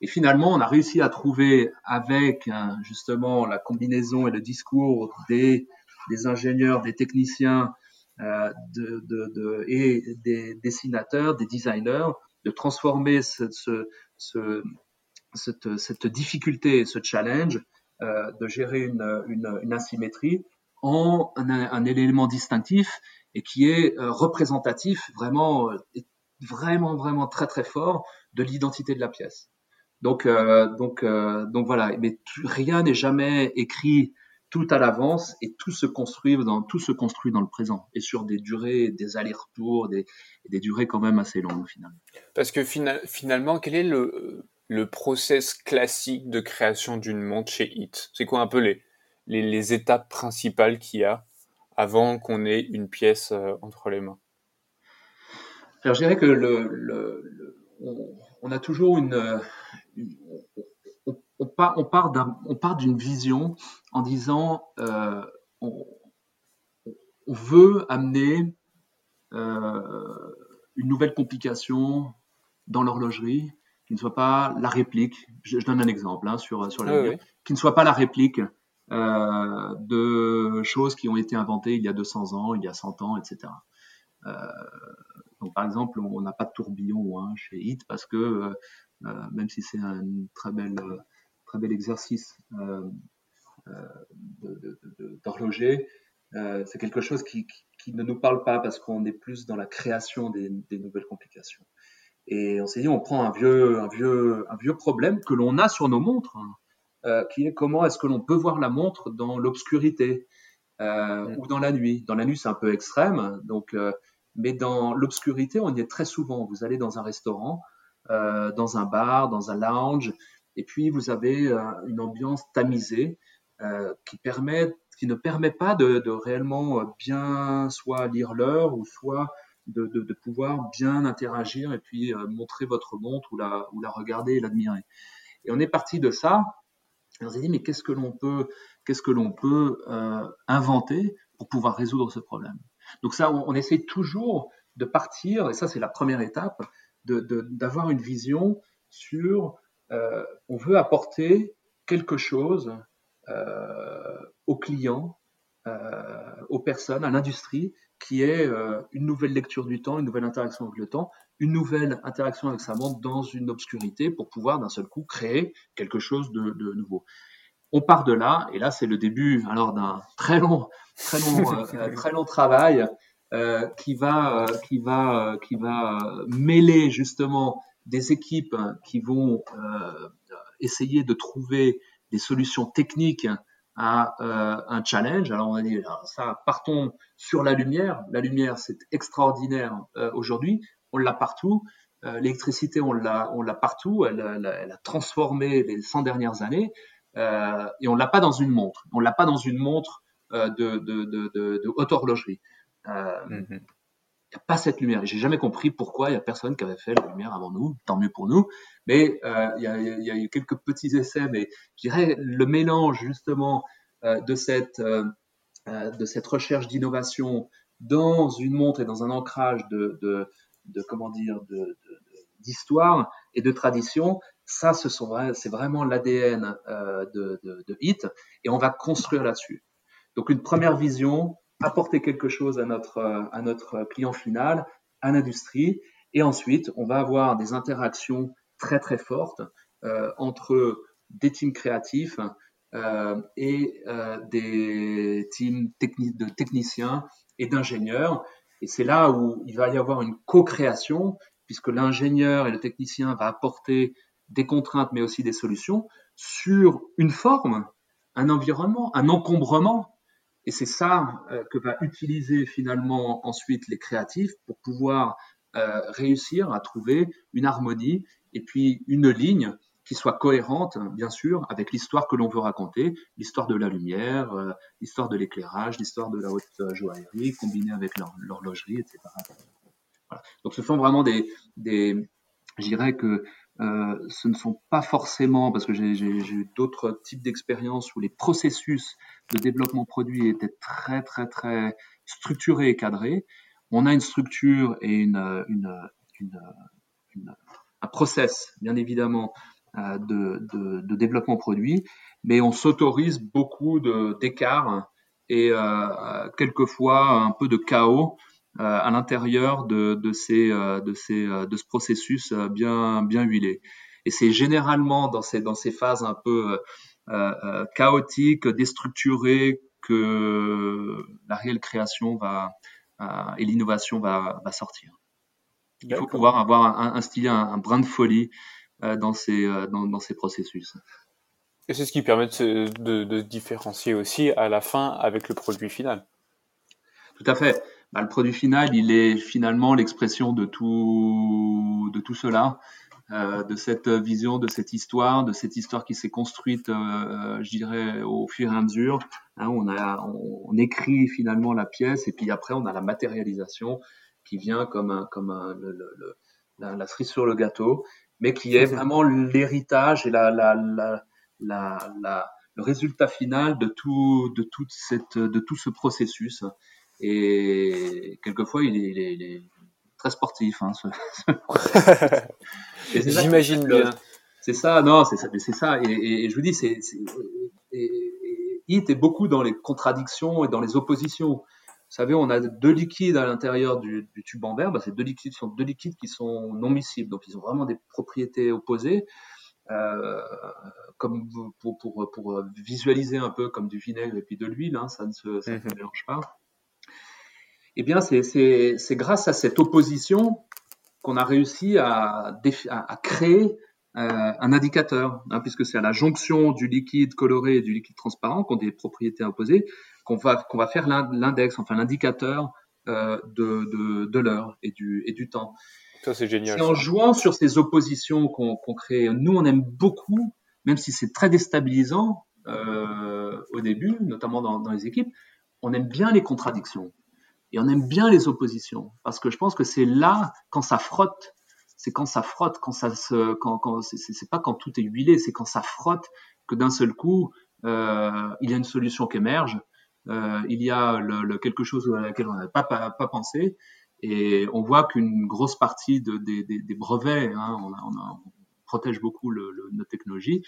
Et finalement, on a réussi à trouver avec justement la combinaison et le discours des, des ingénieurs, des techniciens, euh, et des dessinateurs, des designers, de transformer ce, ce, ce, cette, difficulté, ce challenge, euh, de gérer une, asymétrie en un, élément distinctif et qui est euh, représentatif, vraiment, vraiment, vraiment très très fort de l'identité de la pièce. Donc, donc voilà. Mais rien n'est jamais écrit tout à l'avance et tout se construit dans tout se construit dans le présent et sur des durées, des allers-retours, des, des durées quand même assez longues finalement. Parce que finalement, quel est le le process classique de création d'une montre chez Hit? C'est quoi un peu les, les, étapes principales qu'il y a avant qu'on ait une pièce euh, entre les mains? Alors je dirais que le, on, a toujours une, on, part, on part d'une vision en disant euh, on, veut amener euh, une nouvelle complication dans l'horlogerie qui ne soit pas la réplique. Je, donne un exemple hein, sur, sur la qui ne soit pas la réplique euh, de choses qui ont été inventées il y a 200 ans, il y a 100 ans, etc. Donc, par exemple, on n'a pas de tourbillon hein, chez HIT parce que euh, même si c'est un très bel, très bel exercice euh, d'horloger, c'est quelque chose qui, qui, ne nous parle pas parce qu'on est plus dans la création des, des nouvelles complications. Et on s'est dit, on prend un vieux, un vieux, un vieux problème que l'on a sur nos montres, hein, euh, qui est comment est-ce que l'on peut voir la montre dans l'obscurité euh, mm. ou dans la nuit. Dans la nuit, c'est un peu extrême, donc, euh, mais dans l'obscurité, on y est très souvent. Vous allez dans un restaurant, euh, dans un bar, dans un lounge, et puis vous avez euh, une ambiance tamisée euh, qui permet, qui ne permet pas de, de réellement bien soit lire l'heure ou soit de, de, de, pouvoir bien interagir et puis euh, montrer votre montre ou la, regarder et l'admirer. Et on est parti de ça. On s'est dit, mais qu'est-ce que l'on peut, qu'est-ce que l'on peut euh, inventer pour pouvoir résoudre ce problème? Donc ça, on, essaie toujours de partir, et ça c'est la première étape, d'avoir de, une vision sur, euh, on veut apporter quelque chose euh, aux clients, euh, aux personnes, à l'industrie, qui est euh, une nouvelle lecture du temps, une nouvelle interaction avec le temps, une nouvelle interaction avec sa montre dans une obscurité pour pouvoir d'un seul coup créer quelque chose de, de, nouveau. On part de là, et là c'est le début alors d'un très long, très long, euh, très long travail euh, qui va, euh, qui va, qui va mêler justement des équipes qui vont essayer de trouver des solutions techniques à euh, un challenge. Alors on a dit, ça, partons sur la lumière. La lumière, c'est extraordinaire euh, aujourd'hui. On l'a partout. Euh, l'électricité, on l'a, on l'a partout. Elle, elle, a transformé les 100 dernières années. et on l'a pas dans une montre. On l'a pas dans une montre de, de, de, de, de haute horlogerie. Mm-hmm il n'y a pas cette lumière. J'ai jamais compris pourquoi il n'y a personne qui avait fait la lumière avant nous, tant mieux pour nous. Mais euh, il, y a, y a, eu quelques petits essais, mais je dirais le mélange justement euh, de, cette, euh, euh de cette recherche d'innovation dans une montre et dans un ancrage de, de, de comment dire, d'histoire et de tradition, ça, ce c'est vraiment l'ADN euh, de, de, de HIT et on va construire là-dessus. Donc une première vision, apporter quelque chose à notre, euh, à notre client final, à l'industrie. Et ensuite, on va avoir des interactions très très fortes euh, entre des teams créatifs euh, et euh, des teams de techniciens et d'ingénieurs. Et c'est là où il va y avoir une co-création, puisque l'ingénieur et le technicien va apporter des contraintes, mais aussi des solutions sur une forme, un environnement, un encombrement et c'est ça euh, que va utiliser finalement ensuite les créatifs pour pouvoir euh, réussir à trouver une harmonie et puis une ligne qui soit cohérente, bien sûr, avec l'histoire que l'on veut raconter, l'histoire de la lumière, euh, l'histoire de l'éclairage, l'histoire de la haute joaillerie, combinée avec l'horlogerie, etc. Voilà. Donc ce sont vraiment des, des je dirais que euh, ce ne sont pas forcément, parce que j'ai eu d'autres types d'expériences où les processus de développement produit étaient très très très structurés et cadrés. On a une structure et une, une, une, un process, bien évidemment, euh, de, de, de, développement produit, mais on s'autorise beaucoup d'écarts et euh, quelquefois un peu de chaos à l'intérieur de, de, ces, euh, de, ces, euh, de ce processus bien, bien huilé. Et c'est généralement dans ces, dans ces phases un peu euh, chaotiques, déstructurées, que la réelle création va, euh, et l'innovation va, va sortir. Il faut pouvoir avoir un, un style, un, un, brin de folie dans ces dans, ces processus. Et c'est ce qui permet de se, de, différencier aussi à la fin avec le produit final. Tout à fait. Bah, le produit final, il est finalement l'expression de tout, de tout cela. Euh, de cette vision, de cette histoire, de cette histoire qui s'est construite, euh, je dirais, au fur et à mesure. Hein, on, a, on, écrit finalement la pièce et puis après on a la matérialisation qui vient comme, un, comme un, le, le, la, la, cerise sur le gâteau, mais qui est vraiment l'héritage et la, la, la, la, le résultat final de tout, de toute cette, de tout ce processus. Et quelquefois, il est, il est, il est très sportif. Hein, ce, J'imagine bien. C'est ça, non, c'est ça, c'est ça. Et, et, je vous dis, c'est, Hit est beaucoup dans les contradictions et dans les oppositions. Vous savez, on a deux liquides à l'intérieur du, du, tube en verre. Bah, ces deux liquides sont deux liquides qui sont non miscibles, donc ils ont vraiment des propriétés opposées. Euh, comme pour, pour, pour, visualiser un peu comme du vinaigre et puis de l'huile, hein, ça ne se, ça mhm. mélange pas. Eh bien, c'est grâce à cette opposition qu'on a réussi à, à, créer euh, un indicateur, hein, puisque c'est à la jonction du liquide coloré et du liquide transparent, qui ont des propriétés opposées, qu'on va, qu'on va faire l'index, enfin l'indicateur euh, de, de, de l'heure et du, et du temps. Ça, c'est génial. C'est en jouant sur ces oppositions qu'on crée. Nous, on aime beaucoup, même si c'est très déstabilisant euh, au début, notamment dans, dans les équipes, on aime bien les contradictions. Et on aime bien les oppositions parce que je pense que c'est là quand ça frotte, c'est quand ça frotte, quand ça se, quand, quand c'est pas quand tout est huilé, c'est quand ça frotte que d'un seul coup euh, il y a une solution qui émerge, euh, il y a le, quelque chose à laquelle on n'avait pas, pas, pensé et on voit qu'une grosse partie de, des, des, des, brevets, hein, on, a, on, a, on, protège beaucoup le, le, nos technologies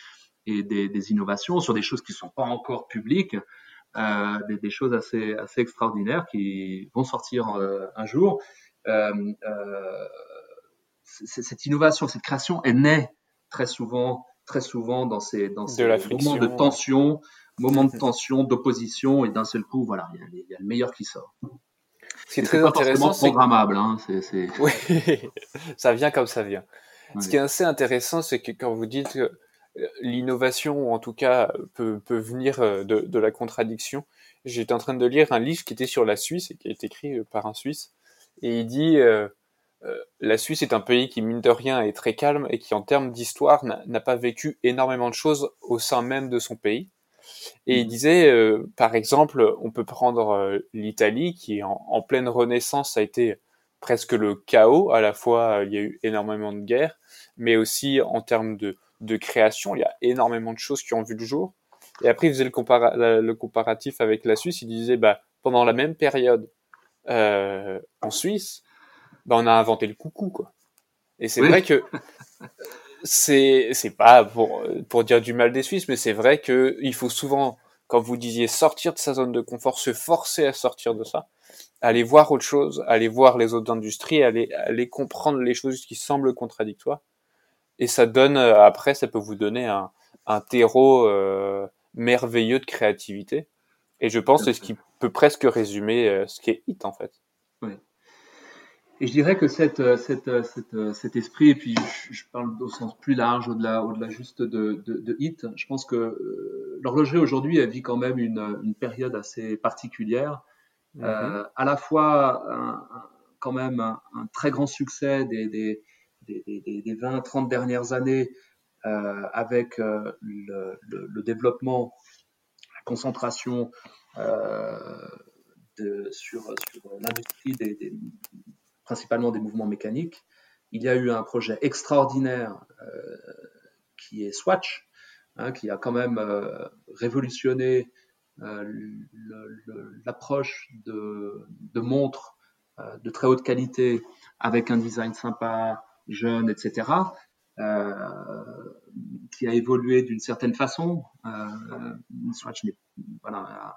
et des, des, innovations sur des choses qui sont pas encore publiques. Euh, des, des, choses assez, assez extraordinaires qui vont sortir euh, un jour. Euh, cette innovation, cette création est née très souvent, très souvent dans ces, dans ces moments de tension, moments de tension, d'opposition, et d'un seul coup, voilà, il y, a le meilleur qui sort. Ce qui est très intéressant, c'est programmable. Hein, Oui, ça vient comme ça vient. Ce qui est assez intéressant, c'est que quand vous dites que l'innovation, ou en tout cas, peut, peut venir euh, de, de, la contradiction. J'étais en train de lire un livre qui était sur la Suisse et qui a été écrit euh, par un Suisse. Et il dit euh, euh, la Suisse est un pays qui, mine de rien, est très calme et qui, en termes d'histoire, n'a pas vécu énormément de choses au sein même de son pays. Et il mmh. disait, euh, par exemple, on peut prendre l'Italie, qui en, en, pleine renaissance a été presque le chaos. À la fois, il y a eu énormément de guerres, mais aussi en termes de, de création. Il y a énormément de choses qui ont vu le jour. Et après, il faisait le, le comparatif avec la Suisse. Il disait, bah, pendant la même période euh, en Suisse, bah, on a inventé le coucou, quoi. Et c'est vrai que c'est c'est pas pour pour dire du mal des Suisses, mais c'est vrai que il faut souvent, quand vous disiez sortir de sa zone de confort, se forcer à sortir de ça, aller voir autre chose, aller voir les autres industries, aller aller comprendre les choses qui semblent contradictoires et ça donne euh, après ça peut vous donner un, un terreau euh, merveilleux de créativité et je pense que c'est ce qui peut presque résumer euh, ce qui est hit en fait. Oui. Et je dirais que cette, cette, cette, cet esprit, et puis je, parle au sens plus large, au-delà, au-delà juste de, de, de, hit, je pense que l'horlogerie aujourd'hui, elle vit quand même une, une période assez particulière. Mm-hmm. euh, à la fois un, quand même un, un, très grand succès des, des, des, des, des 20, 30 dernières années euh, avec euh, le, développement, la concentration euh, sur, sur l'industrie des, principalement des mouvements mécaniques. Il y a eu un projet extraordinaire qui est Swatch, hein, qui a quand même révolutionné l'approche de, de montres de très haute qualité avec un design sympa, jeune, etc., euh, qui a évolué d'une certaine façon. Euh, Swatch voilà,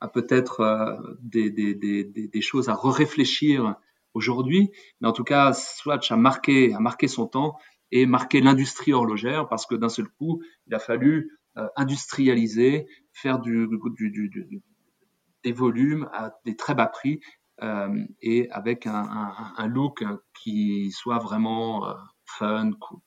a peut-être euh, des, choses à réfléchir aujourd'hui, mais en tout cas, Swatch a marqué, son temps et marqué l'industrie horlogère parce que d'un seul coup, il a fallu euh, industrialiser, faire du, du, du, des volumes à des très bas prix et avec un, look qui soit vraiment fun, cool.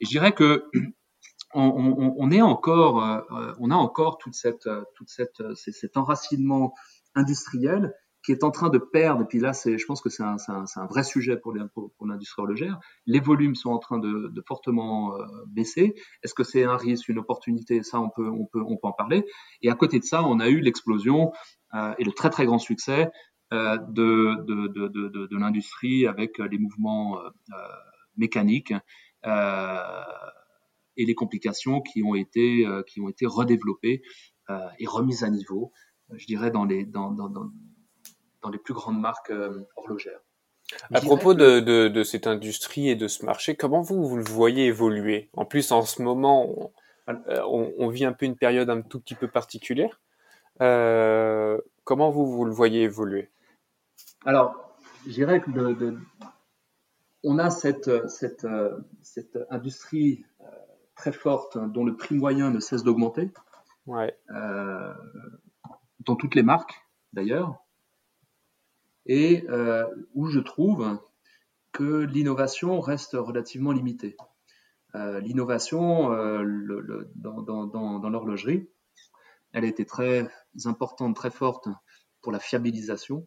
Je dirais que on, est encore, on a encore toute cette, toute cette, cet enracinement industriel qui est en train de perdre, et puis là, c'est, je pense que c'est un, un, vrai sujet pour, pour, pour l'industrie horlogère, les volumes sont en train de, de fortement euh, baisser. Est-ce que c'est un risque, une opportunité? Ça, on peut, on, peut, on peut en parler. Et à côté de ça, on a eu l'explosion euh, et le très très grand succès euh, de, de, de, de, de l'industrie avec les mouvements euh, mécaniques et les complications qui ont été, qui ont été redéveloppées et remises à niveau, je dirais, dans les, dans, dans, dans dans les plus grandes marques euh, horlogères. À propos de, de, cette industrie et de ce marché, comment vous, vous le voyez évoluer? En plus, en ce moment, on, euh, on, vit un peu une période un tout petit peu particulière. Euh, comment vous, vous le voyez évoluer? Alors, je dirais que de, on a cette, cette, cette industrie très forte dont le prix moyen ne cesse d'augmenter. Ouais. dans toutes les marques, d'ailleurs et euh, où je trouve que l'innovation reste relativement limitée. Euh, l'innovation euh, le, dans, dans, dans, l'horlogerie, elle a été très importante, très forte pour la fiabilisation,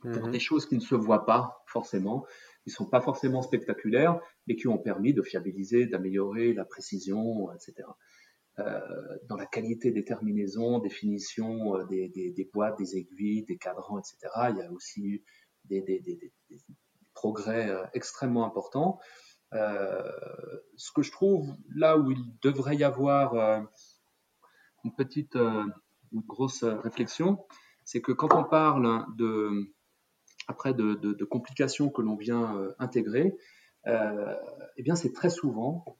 pour mhm. des choses qui ne se voient pas forcément, qui ne sont pas forcément spectaculaires, mais qui ont permis de fiabiliser, d'améliorer la précision, etc. Euh, dans la qualité des terminaisons, définition euh, des, des, des, boîtes, des aiguilles, des cadrans, etc. Il y a aussi eu des, des progrès euh, extrêmement importants. Euh, ce que je trouve là où il devrait y avoir euh, une petite, une grosse réflexion, c'est que quand on parle de, après de, de, de complications que l'on vient intégrer, eh bien c'est très souvent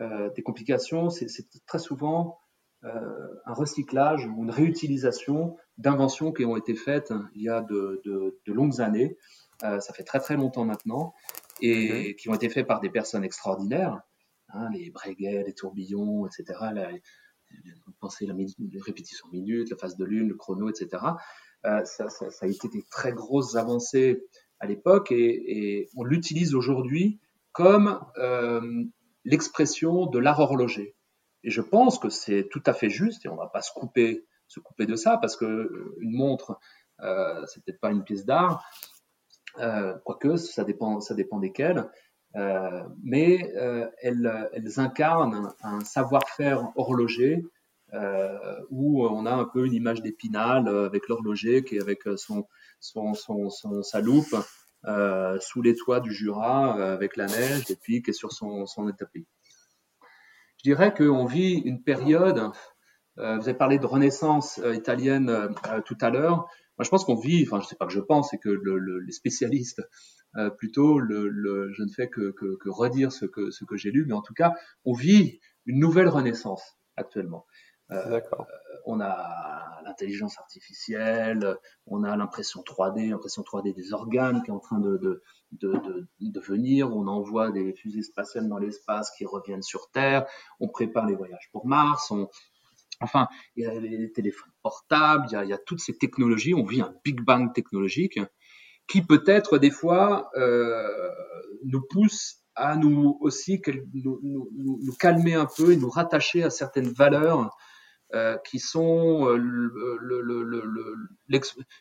euh, des complications, c'est très souvent euh, un recyclage ou une réutilisation d'inventions qui ont été faites il y a de, longues années. Euh, ça fait très très longtemps maintenant et mhm. qui ont été faites par des personnes extraordinaires, hein, les Breguet, les tourbillons, etc. pensez la, répétition minute, la phase de lune, le chrono, etc. ça, a été des très grosses avancées à l'époque et, on l'utilise aujourd'hui comme l'expression de l'art horloger. Et je pense que c'est tout à fait juste, et on ne va pas se couper, se couper de ça, parce que euh, une montre, euh, c'est peut-être pas une pièce d'art, euh, quoique ça dépend, ça dépend desquelles, euh, mais euh, elles, incarnent un savoir-faire horloger où on a un peu une image d'épinal avec l'horloger qui est avec son, sa loupe euh, sous les toits du Jura euh, avec la neige et puis qui est sur son, son établi. Je dirais qu'on vit une période, euh, vous avez parlé de renaissance italienne tout à l'heure, moi je pense qu'on vit, enfin je sais pas que je pense, c'est que le, le, les spécialistes plutôt, le, je ne fais que, que, que redire ce que, ce que j'ai lu, mais en tout cas on vit une nouvelle renaissance actuellement. D'accord. on a l'intelligence artificielle, on a l'impression 3D, l'impression 3D des organes qui est en train de, de, de, venir, on envoie des fusées spatiales dans l'espace qui reviennent sur Terre, on prépare les voyages pour Mars, on, enfin, il y a les téléphones portables, il y a, toutes ces technologies, on vit un Big Bang technologique qui peut-être des fois euh, nous pousse à nous aussi nous, nous, calmer un peu et nous rattacher à certaines valeurs euh, qui sont euh,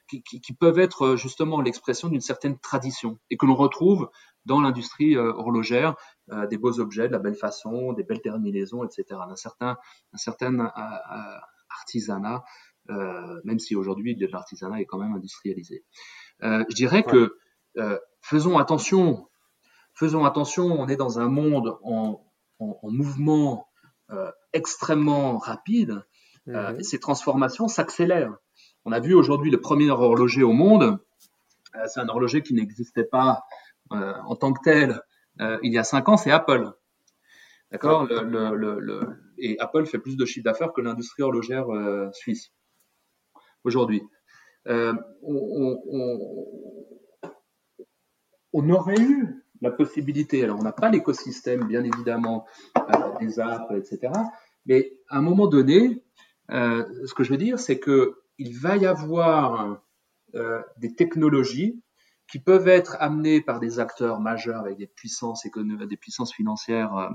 qui, peuvent être justement l'expression d'une certaine tradition et que l'on retrouve dans l'industrie horlogère, des beaux objets, de la belle façon, des belles terminaisons, etc. Un certain, un certain artisanat, même si aujourd'hui l'artisanat est quand même industrialisé. je dirais que faisons attention, faisons attention, on est dans un monde en, en, en mouvement extrêmement rapide euh, mhm. ces transformations s'accélèrent. On a vu aujourd'hui le premier horloger au monde. Euh, c'est un horloger qui n'existait pas euh, en tant que tel il y a cinq ans, c'est Apple. D'accord le, le, le, Et Apple fait plus de chiffre d'affaires que l'industrie horlogère suisse aujourd'hui. On, on, on, aurait eu la possibilité, alors on n'a pas l'écosystème bien évidemment des apps, etc. Mais à un moment donné, euh, ce que je veux dire, c'est que il va y avoir des technologies qui peuvent être amenées par des acteurs majeurs avec des puissances économiques, des puissances financières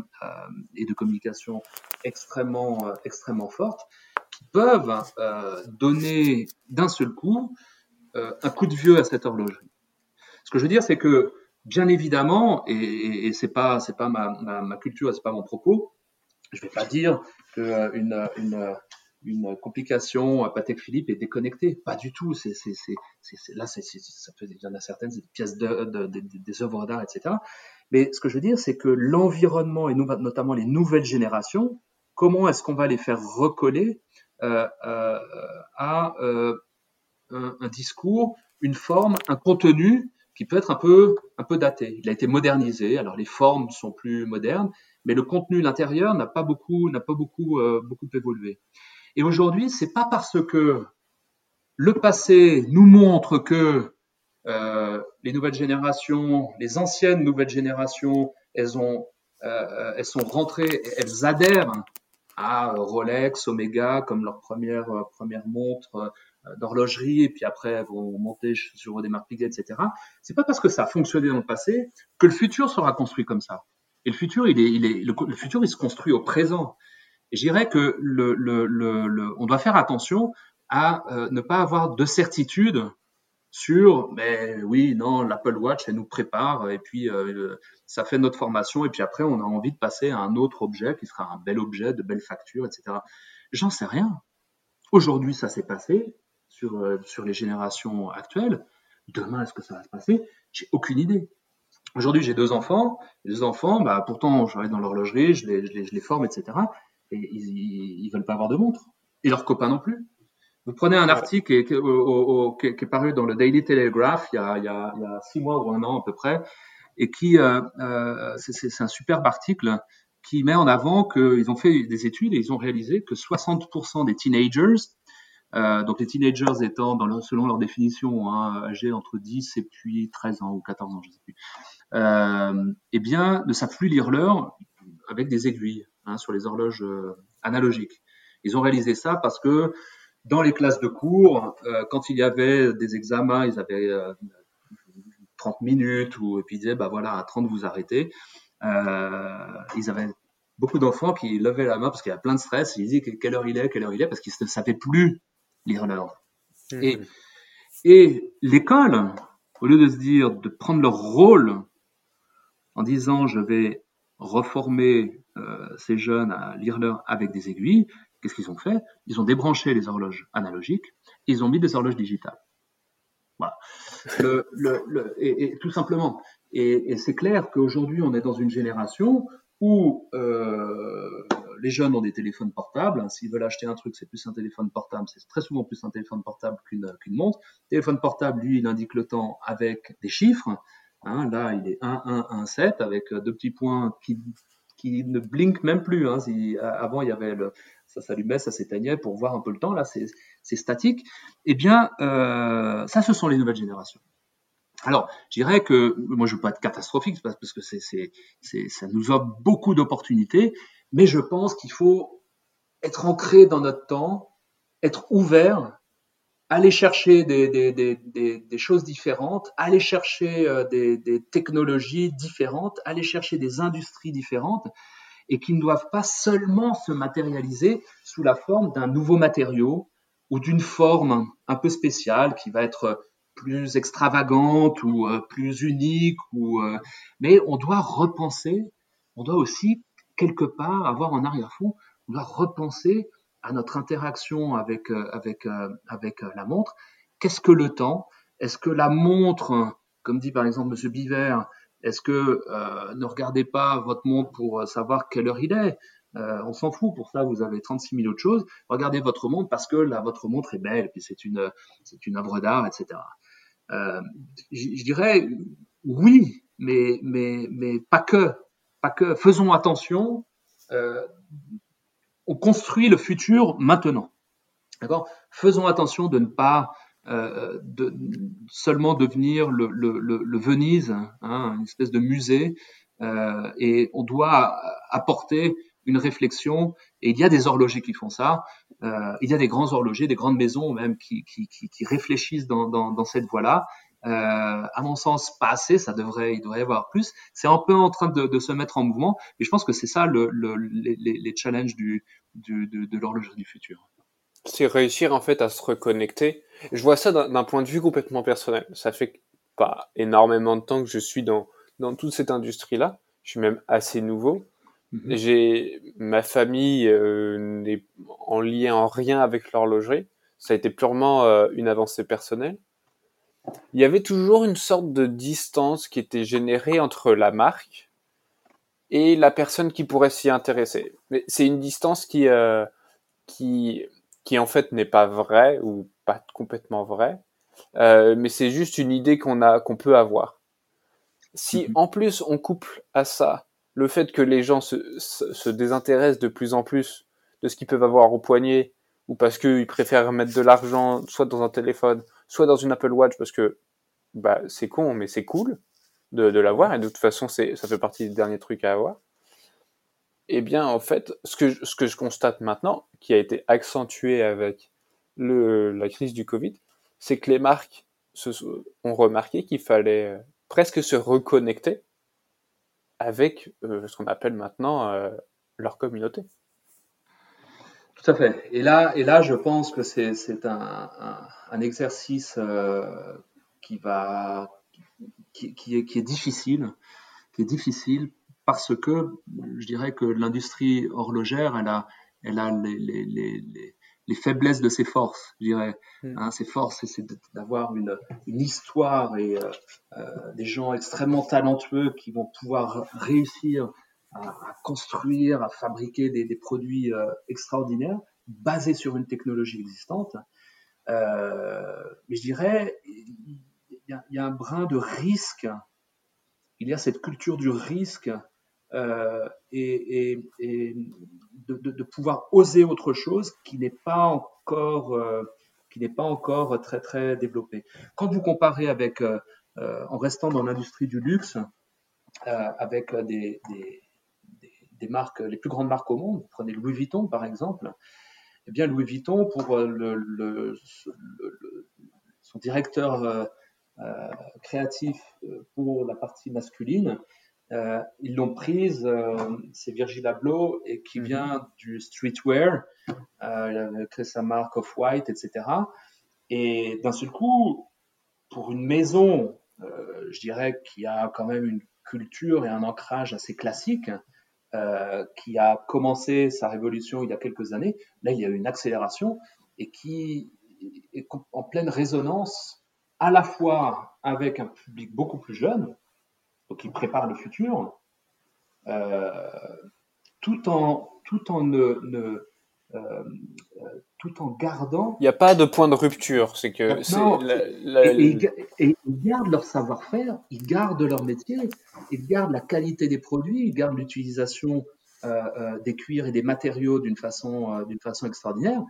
et de communication extrêmement, extrêmement fortes, qui peuvent donner d'un seul coup un coup de vieux à cette horlogerie. Ce que je veux dire, c'est que bien évidemment, et, et, c'est pas c'est pas ma, ma, ma culture, c'est pas mon propos, je vais pas dire que une, une, une complication Patek Philippe est déconnectée, pas du tout. Là ça peut il y en a certaines des pièces de, de, de, des œuvres d'art, etc. Mais ce que je veux dire, c'est que l'environnement et notamment les nouvelles générations, comment est-ce qu'on va les faire recoller euh, euh, à euh, un, discours, une forme, un contenu qui peut être un peu, un peu daté. Il a été modernisé, alors les formes sont plus modernes, mais le contenu, l'intérieur n'a pas beaucoup, pas beaucoup, beaucoup évolué. Et aujourd'hui, c'est pas parce que le passé nous montre que euh, les nouvelles générations, les anciennes nouvelles générations, elles ont, euh, elles sont rentrées, elles adhèrent à Rolex, Omega comme leur première première montre euh, d'horlogerie et puis après vont monter sur des marques etc. C'est pas parce que ça a fonctionné dans le passé que le futur sera construit comme ça. Et le futur, il est, il est, le, futur, il se construit au présent. Et je dirais que on doit faire attention à euh, ne pas avoir de certitude sur, mais oui, non, l'Apple Watch, elle nous prépare et puis euh, ça fait notre formation et puis après on a envie de passer à un autre objet qui sera un bel objet, de belles factures, etc. J'en sais rien. Aujourd'hui, ça s'est passé sur, euh, sur les générations actuelles. Demain, est-ce que ça va se passer? J'ai aucune idée. Aujourd'hui, j'ai deux enfants. Les enfants, bah, pourtant, je travaille dans l'horlogerie, je les, forme, etc. Et ils, ils veulent pas avoir de montre. Et leurs copains non plus. Vous prenez un article qui est, qui, paru dans le Daily Telegraph il y, a, il, y a, il y a six mois ou un an à peu près, et qui, euh, euh, c'est un superbe article qui met en avant qu'ils ont fait des études et ils ont réalisé que 60% des teenagers euh, donc les teenagers étant, dans selon leur définition, hein, âgés entre 10 et puis 13 ans ou 14 ans, je ne sais plus, euh, eh bien, ne savent plus lire l'heure avec des aiguilles hein, sur les horloges euh, analogiques. Ils ont réalisé ça parce que dans les classes de cours, euh, quand il y avait des examens, ils avaient 30 euh, minutes, ou, et puis ils disaient, bah voilà, à 30 vous arrêtez. ils avaient beaucoup d'enfants qui levaient la main parce qu'il y a plein de stress, ils disaient quelle heure il est, quelle heure il est, parce qu'ils ne savaient plus lire l'heure. Et, mhm. et l'école, au lieu de se dire, de prendre leur rôle en disant je vais reformer euh, ces jeunes à lire l'heure avec des aiguilles, qu'est-ce qu'ils ont fait? Ils ont débranché les horloges analogiques et ils ont mis des horloges digitales. Voilà. Le, le, le, et, et, tout simplement. Et, et c'est clair qu'aujourd'hui, on est dans une génération où euh, les jeunes ont des téléphones portables. S'ils veulent acheter un truc, c'est plus un téléphone portable. C'est très souvent plus un téléphone portable qu'une qu'une montre. Le téléphone portable, lui, il indique le temps avec des chiffres. Hein, là, il est 1, 1, 1, 7 avec deux petits points qui, ne blinkent même plus. Hein. Si, avant, il y avait ça s'allumait, ça s'éteignait pour voir un peu le temps. Là, c'est statique. Eh bien, euh, ça, ce sont les nouvelles générations. Alors, je dirais que moi, je veux pas être catastrophique parce que ça nous offre beaucoup d'opportunités, mais je pense qu'il faut être ancré dans notre temps, être ouvert, aller chercher des, choses différentes, aller chercher euh, des, technologies différentes, aller chercher des industries différentes, et qui ne doivent pas seulement se matérialiser sous la forme d'un nouveau matériau ou d'une forme un peu spéciale qui va être plus extravagante ou euh, plus unique euh, mais on doit repenser on doit aussi quelque part avoir en arrière-fond on doit repenser à notre interaction avec euh, avec avec la montre qu'est-ce que le temps? Est-ce que la montre comme dit par exemple monsieur Biver est-ce que ne regardez pas votre montre pour savoir quelle heure il est? On s'en fout. Pour ça, vous avez 36 000 autres choses. Regardez votre montre parce que là, votre montre est belle, puis c'est une, c'est une œuvre d'art, etc. Euh, je dirais oui, mais, mais, mais. Pas que. Faisons attention. On construit le futur maintenant. D'accord? Faisons attention de ne pas euh, de, seulement devenir le, le, le, Venise, hein, une espèce de musée, euh, et on doit apporter une réflexion, et il y a des horlogers qui font ça, euh, il y a des grands horlogers, des grandes maisons même qui, qui, qui, qui réfléchissent dans, dans, dans cette voie-là. Euh, à mon sens, pas assez, ça devrait, il devrait y avoir plus. C'est un peu en train de, de, se mettre en mouvement, et je pense que c'est ça le, le, les, les, challenges du, du, de, de l'horlogerie du futur. C'est réussir en fait à se reconnecter. Je vois ça d'un point de vue complètement personnel. Ça fait pas énormément de temps que je suis dans, dans toute cette industrie-là. Je suis même assez nouveau. Mhm. J'ai ma famille euh, n'est en lien en rien avec l'horlogerie. Ça a été purement euh, une avancée personnelle. Il y avait toujours une sorte de distance qui était générée entre la marque et la personne qui pourrait s'y intéresser. Mais c'est une distance qui, euh, qui, qui en fait n'est pas vraie ou pas complètement vraie, euh, mais c'est juste une idée qu'on a, qu'on peut avoir. Si mhm. en plus on couple à ça le fait que les gens se, se, désintéressent de plus en plus de ce qu'ils peuvent avoir au poignet, ou parce qu'ils préfèrent mettre de l'argent soit dans un téléphone, soit dans une Apple Watch, parce que bah, c'est con, mais c'est cool de, l'avoir, et de toute façon, ça fait partie des derniers trucs à avoir. Eh bien, en fait, ce que, je constate maintenant, qui a été accentué avec la crise du Covid, c'est que les marques ont remarqué qu'il fallait presque se reconnecter avec euh, ce qu'on appelle maintenant euh, leur communauté. Tout à fait. Et là, et là je pense que c'est un, un, un, exercice euh, qui, va, qui, qui, est, qui est difficile, qui est difficile parce que je dirais que l'industrie horlogère, elle a, elle a les, les, les, les faiblesses de ses forces, je dirais. Mm. Hein, ses forces, c'est d'avoir une, une, histoire et euh, euh, des gens extrêmement talentueux qui vont pouvoir réussir à, construire, à fabriquer des, produits euh, extraordinaires basés sur une technologie existante. Euh, mais je dirais, il y, a, un brin de risque. Il y a cette culture du risque euh, et, de, pouvoir oser autre chose qui n'est pas encore qui n'est pas encore très très développé. Quand vous comparez avec en restant dans l'industrie du luxe avec des, des, marques les plus grandes marques au monde, vous prenez Louis Vuitton par exemple, eh bien Louis Vuitton pour le, le, le, son directeur créatif pour la partie masculine euh, ils l'ont prise, euh, c'est Virgil Abloh, et qui mhm. vient du streetwear. Euh, il avait créé sa marque Off-White, etc. Et d'un seul coup, pour une maison, euh, je dirais, qui a quand même une culture et un ancrage assez classique, euh, qui a commencé sa révolution il y a quelques années, là, il y a eu une accélération et qui est en pleine résonance à la fois avec un public beaucoup plus jeune, donc il prépare le futur, euh, tout en tout en ne, tout en gardant. Il n'y a pas de point de rupture, c'est que non, la, et, ils gardent leur savoir-faire, ils gardent leur métier, ils gardent la qualité des produits, ils gardent l'utilisation euh, euh des cuirs et des matériaux d'une façon euh, d'une façon extraordinaire.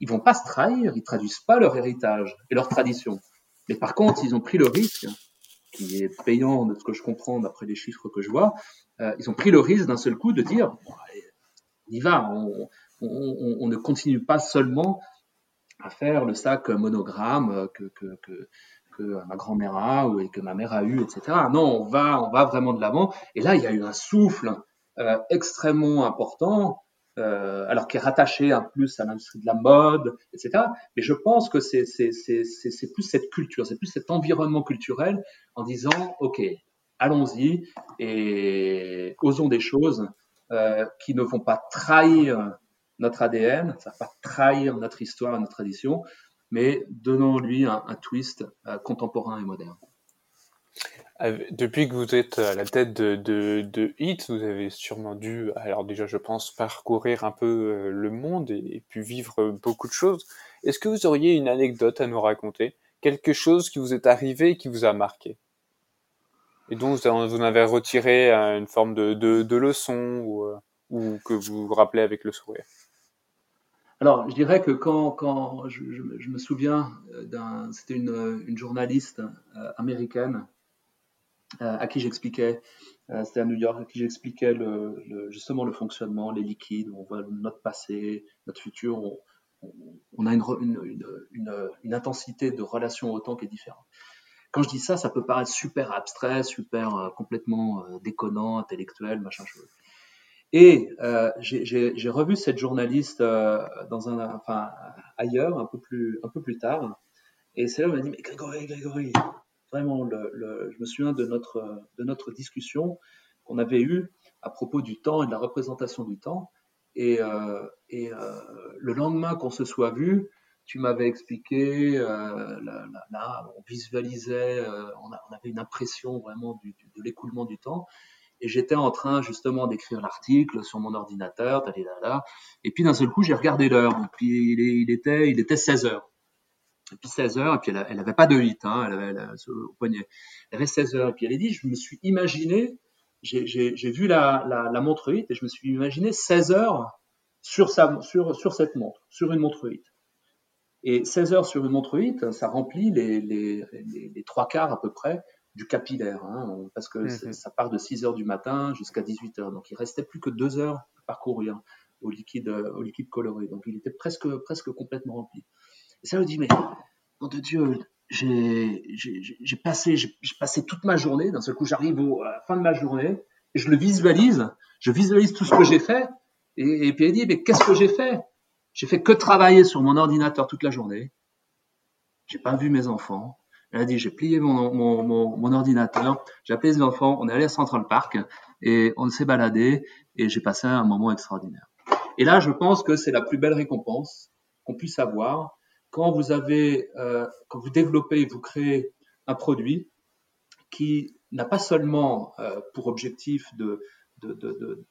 Ils vont pas se trahir, ils traduisent pas leur héritage et leur tradition. Mais par contre, ils ont pris le risque qui est payant de ce que je comprends d'après les chiffres que je vois, euh, ils ont pris le risque d'un seul coup de dire on y va, on, on, ne continue pas seulement à faire le sac monogramme que ma grand-mère a ou que ma mère a eu, etc. Non, on va, on va vraiment de l'avant. Et là, il y a eu un souffle euh, extrêmement important euh, alors qui est rattaché un plus à l'industrie de la mode, etc. Mais je pense que c'est plus cette culture, c'est plus cet environnement culturel en disant, OK, allons-y et osons des choses euh, qui ne vont pas trahir notre ADN, ça va pas trahir notre histoire et notre tradition, mais donnons-lui un, un, twist euh, contemporain et moderne. Depuis que vous êtes à la tête de, HIT, vous avez sûrement dû, alors déjà je pense, parcourir un peu euh, le monde et, puis vivre beaucoup de choses. Est-ce que vous auriez une anecdote à nous raconter? Quelque chose qui vous est arrivé et qui vous a marqué? Et dont vous, en avez retiré euh, une forme de, leçon ou, ou que vous vous rappelez avec le sourire? Alors, je dirais que quand, je, me souviens d'un, c'était une, journaliste américaine à qui j'expliquais, c'était à New York, à qui j'expliquais justement le fonctionnement, les liquides, on voit notre passé, notre futur, on, a une, une, intensité de relation au temps qui est différente. Quand je dis ça, ça peut paraître super abstrait, super complètement déconnant, intellectuel, machin chose. Et euh, j'ai revu cette journaliste euh, dans un, enfin, ailleurs, un peu plus, un peu plus tard. Et c'est là où elle m'a dit, mais Grégory, Grégory, vraiment, je me souviens de notre, de notre discussion qu'on avait eue à propos du temps et de la représentation du temps. Et, euh, le lendemain qu'on se soit vu, tu m'avais expliqué, là, on visualisait, on, avait une impression vraiment du, de l'écoulement du temps. Et j'étais en train justement d'écrire l'article sur mon ordinateur, et puis d'un seul coup, j'ai regardé l'heure. Et puis il, était, il était 16 heures. Et puis 16 heures, et puis elle, n'avait pas de 8, hein, elle avait au poignet. Elle avait 16 heures, et puis elle a dit, je me suis imaginé, j'ai vu la, la, montre 8, et je me suis imaginé 16 heures sur, cette montre, sur une montre 8. Et 16 heures sur une montre 8, ça remplit les trois quarts à peu près du capillaire, hein, parce que mmh ça part de 6 heures du matin jusqu'à 18 heures. Donc il restait plus que 2 heures à parcourir au liquide, euh, au liquide coloré. Donc il était presque, presque complètement rempli. Et ça me dit, mais, mon de Dieu, j'ai passé, passé toute ma journée, d'un seul coup j'arrive à la fin de ma journée, et je le visualise, je visualise tout ce que j'ai fait, et, et puis il dit, mais qu'est-ce que j'ai fait? J'ai fait que travailler sur mon ordinateur toute la journée, j'ai pas vu mes enfants, elle a dit, j'ai plié mon, mon, mon, ordinateur, j'ai appelé les enfants, on est allé à Central Park et on s'est baladé et j'ai passé un moment extraordinaire. Et là, je pense que c'est la plus belle récompense qu'on puisse avoir quand vous avez, euh, quand vous développez et vous créez un produit qui n'a pas seulement euh, pour objectif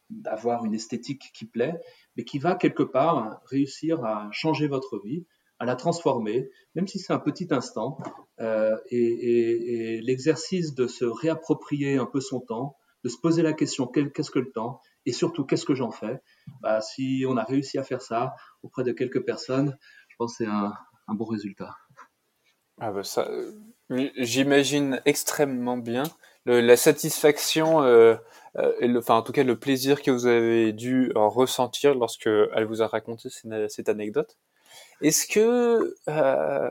d'avoir une esthétique qui plaît, mais qui va quelque part réussir à changer votre vie, à la transformer, même si c'est un petit instant. Euh, et, l'exercice de se réapproprier un peu son temps, de se poser la question qu'est-ce que le temps et surtout qu'est-ce que j'en fais? Bah, si on a réussi à faire ça auprès de quelques personnes, je pense que c'est un, bon résultat. Ah bah ça, euh, j'imagine extrêmement bien la satisfaction, euh, enfin en tout cas le plaisir que vous avez dû ressentir lorsque elle vous a raconté cette anecdote. Est-ce que, euh,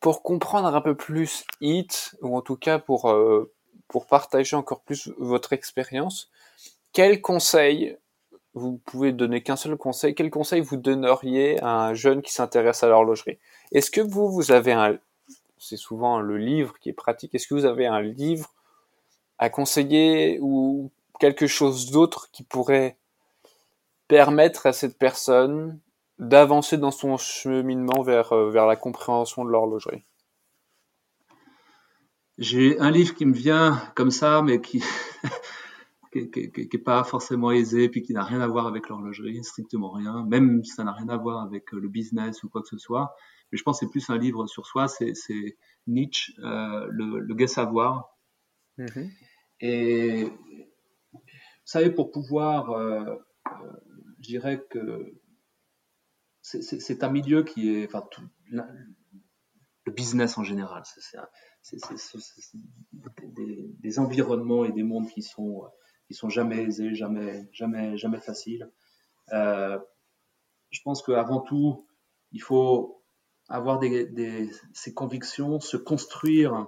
pour comprendre un peu plus HIT, ou en tout cas pour, euh, pour partager encore plus votre expérience, quel conseil, vous pouvez donner qu'un seul conseil, quel conseil vous donneriez à un jeune qui s'intéresse à l'horlogerie? Est-ce que vous, vous avez un, c'est souvent le livre qui est pratique, est-ce que vous avez un livre à conseiller ou quelque chose d'autre qui pourrait permettre à cette personne d'avancer dans son cheminement vers, euh, vers la compréhension de l'horlogerie J'ai un livre qui me vient comme ça, mais qui qui n'est pas forcément aisé, puis qui n'a rien à voir avec l'horlogerie, strictement rien, même si ça n'a rien à voir avec euh, le business ou quoi que ce soit. Mais je pense que c'est plus un livre sur soi, c'est Nietzsche, euh, le, le gai savoir. Mm-hmm. Et vous savez, pour pouvoir, euh, je dirais que c'est un milieu qui est, enfin, tout, le business en général, c'est des, environnements et des mondes qui sont, qui sont jamais aisés, jamais, jamais, jamais faciles. Euh, je pense qu'avant tout, il faut avoir des, des, ces convictions, se construire,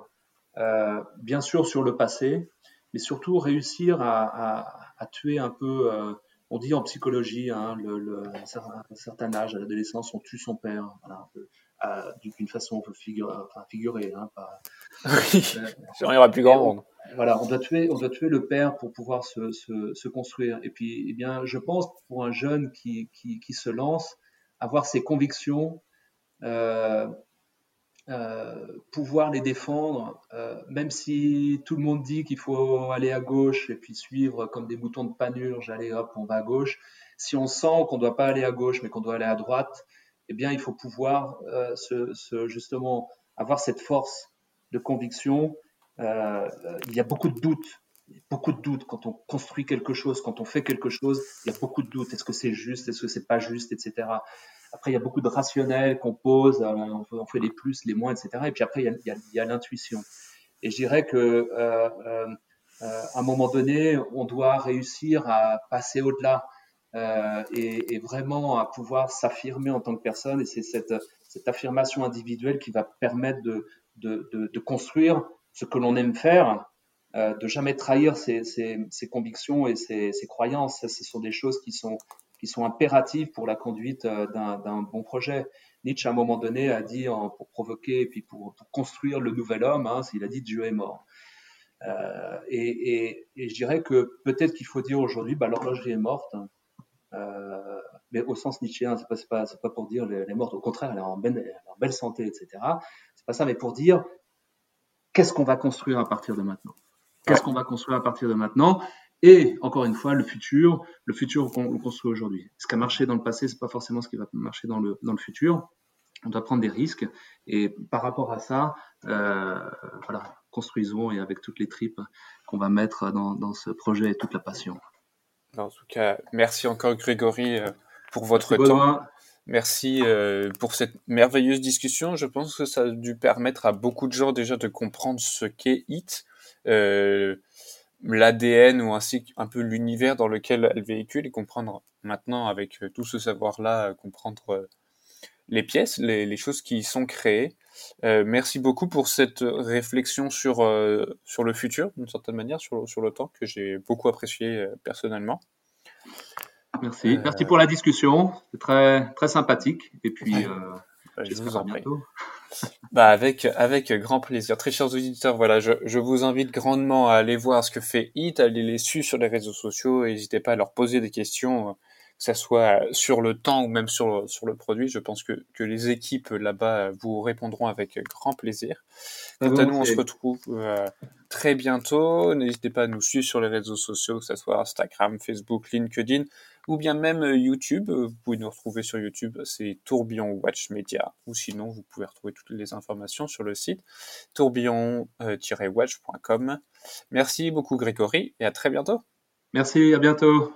euh, bien sûr, sur le passé, mais surtout réussir à, à, à tuer un peu euh, on dit en psychologie, hein, le, à un certain âge, à l'adolescence, on tue son père, voilà, d'une façon figure, enfin, figurée. Hein, pas, oui, il n'y aura plus grand monde. Voilà, on doit tuer, on doit tuer le père pour pouvoir se, se, se, construire. Et puis, eh bien, je pense pour un jeune qui, qui, qui se lance, avoir ses convictions, euh, euh, pouvoir les défendre, euh, même si tout le monde dit qu'il faut aller à gauche et puis suivre comme des moutons de panurge, allez hop, on va à gauche. Si on sent qu'on ne doit pas aller à gauche mais qu'on doit aller à droite, eh bien, il faut pouvoir euh, justement avoir cette force de conviction. il y a beaucoup de doutes, beaucoup de doutes quand on construit quelque chose, quand on fait quelque chose. Il y a beaucoup de doutes. Est-ce que c'est juste? Est-ce que c'est pas juste, etc. Après, il y a beaucoup de rationnels qu'on pose, euh, on fait les plus, les moins, etc. Et puis après, il y a, l'intuition. Et je dirais que à un moment donné, on doit réussir à passer au-delà. Et, vraiment à pouvoir s'affirmer en tant que personne. Et c'est cette, affirmation individuelle qui va permettre de, construire ce que l'on aime faire, euh, de jamais trahir ses, convictions et ses, croyances. Ce sont des choses qui sont, qui sont impératives pour la conduite euh, d'un bon projet. Nietzsche, à un moment donné, a dit, en, pour provoquer et puis pour, pour, construire le nouvel homme, hein, il a dit Dieu est mort. Euh, et, et, et, je dirais que peut-être qu'il faut dire aujourd'hui, bah, l'horlogerie est morte. Euh, mais au sens nietzschéen, c'est pas, pas, pas pour dire elle est morte, au contraire, elle est en belle, elle est en belle santé, etc. C'est pas ça, mais pour dire qu'est-ce qu'on va construire à partir de maintenant? Qu'est-ce qu'on va construire à partir de maintenant? Et encore une fois, le futur, le futur qu'on construit aujourd'hui. Ce qui a marché dans le passé, c'est pas forcément ce qui va marcher dans le, dans le futur. On doit prendre des risques et par rapport à ça, euh, voilà, construisons et avec toutes les tripes qu'on va mettre dans, dans ce projet et toute la passion. En tout cas, merci encore Grégory euh, pour votre temps. Merci euh, pour cette merveilleuse discussion. Je pense que ça a dû permettre à beaucoup de gens déjà de comprendre ce qu'est HIT, euh, l'ADN ou ainsi un peu l'univers dans lequel elle véhicule et comprendre maintenant avec euh, tout ce savoir-là, comprendre les pièces, les, les, choses qui y sont créées. merci beaucoup pour cette réflexion sur, sur le futur, d'une certaine manière, sur, sur le temps, que j'ai beaucoup apprécié personnellement. Merci. Merci pour la discussion. C'est très, très sympathique. Et puis, euh, je vous en bientôt. bah avec avec grand plaisir. Très chers auditeurs, voilà, je, je vous invite grandement à aller voir ce que fait HIT, à aller les suivre sur les réseaux sociaux. N'hésitez pas à leur poser des questions que ce soit sur le temps ou même sur le, sur le produit. Je pense que, que les équipes là-bas vous répondront avec grand plaisir. Quant à nous, on se retrouve euh, très bientôt. N'hésitez pas à nous suivre sur les réseaux sociaux, que ce soit Instagram, Facebook, LinkedIn ou bien même euh, YouTube. Vous pouvez nous retrouver sur YouTube, c'est Tourbillon Watch Media, ou sinon vous pouvez retrouver toutes les informations sur le site tourbillon-watch.com. Merci beaucoup Grégory et à très bientôt. Merci, à bientôt.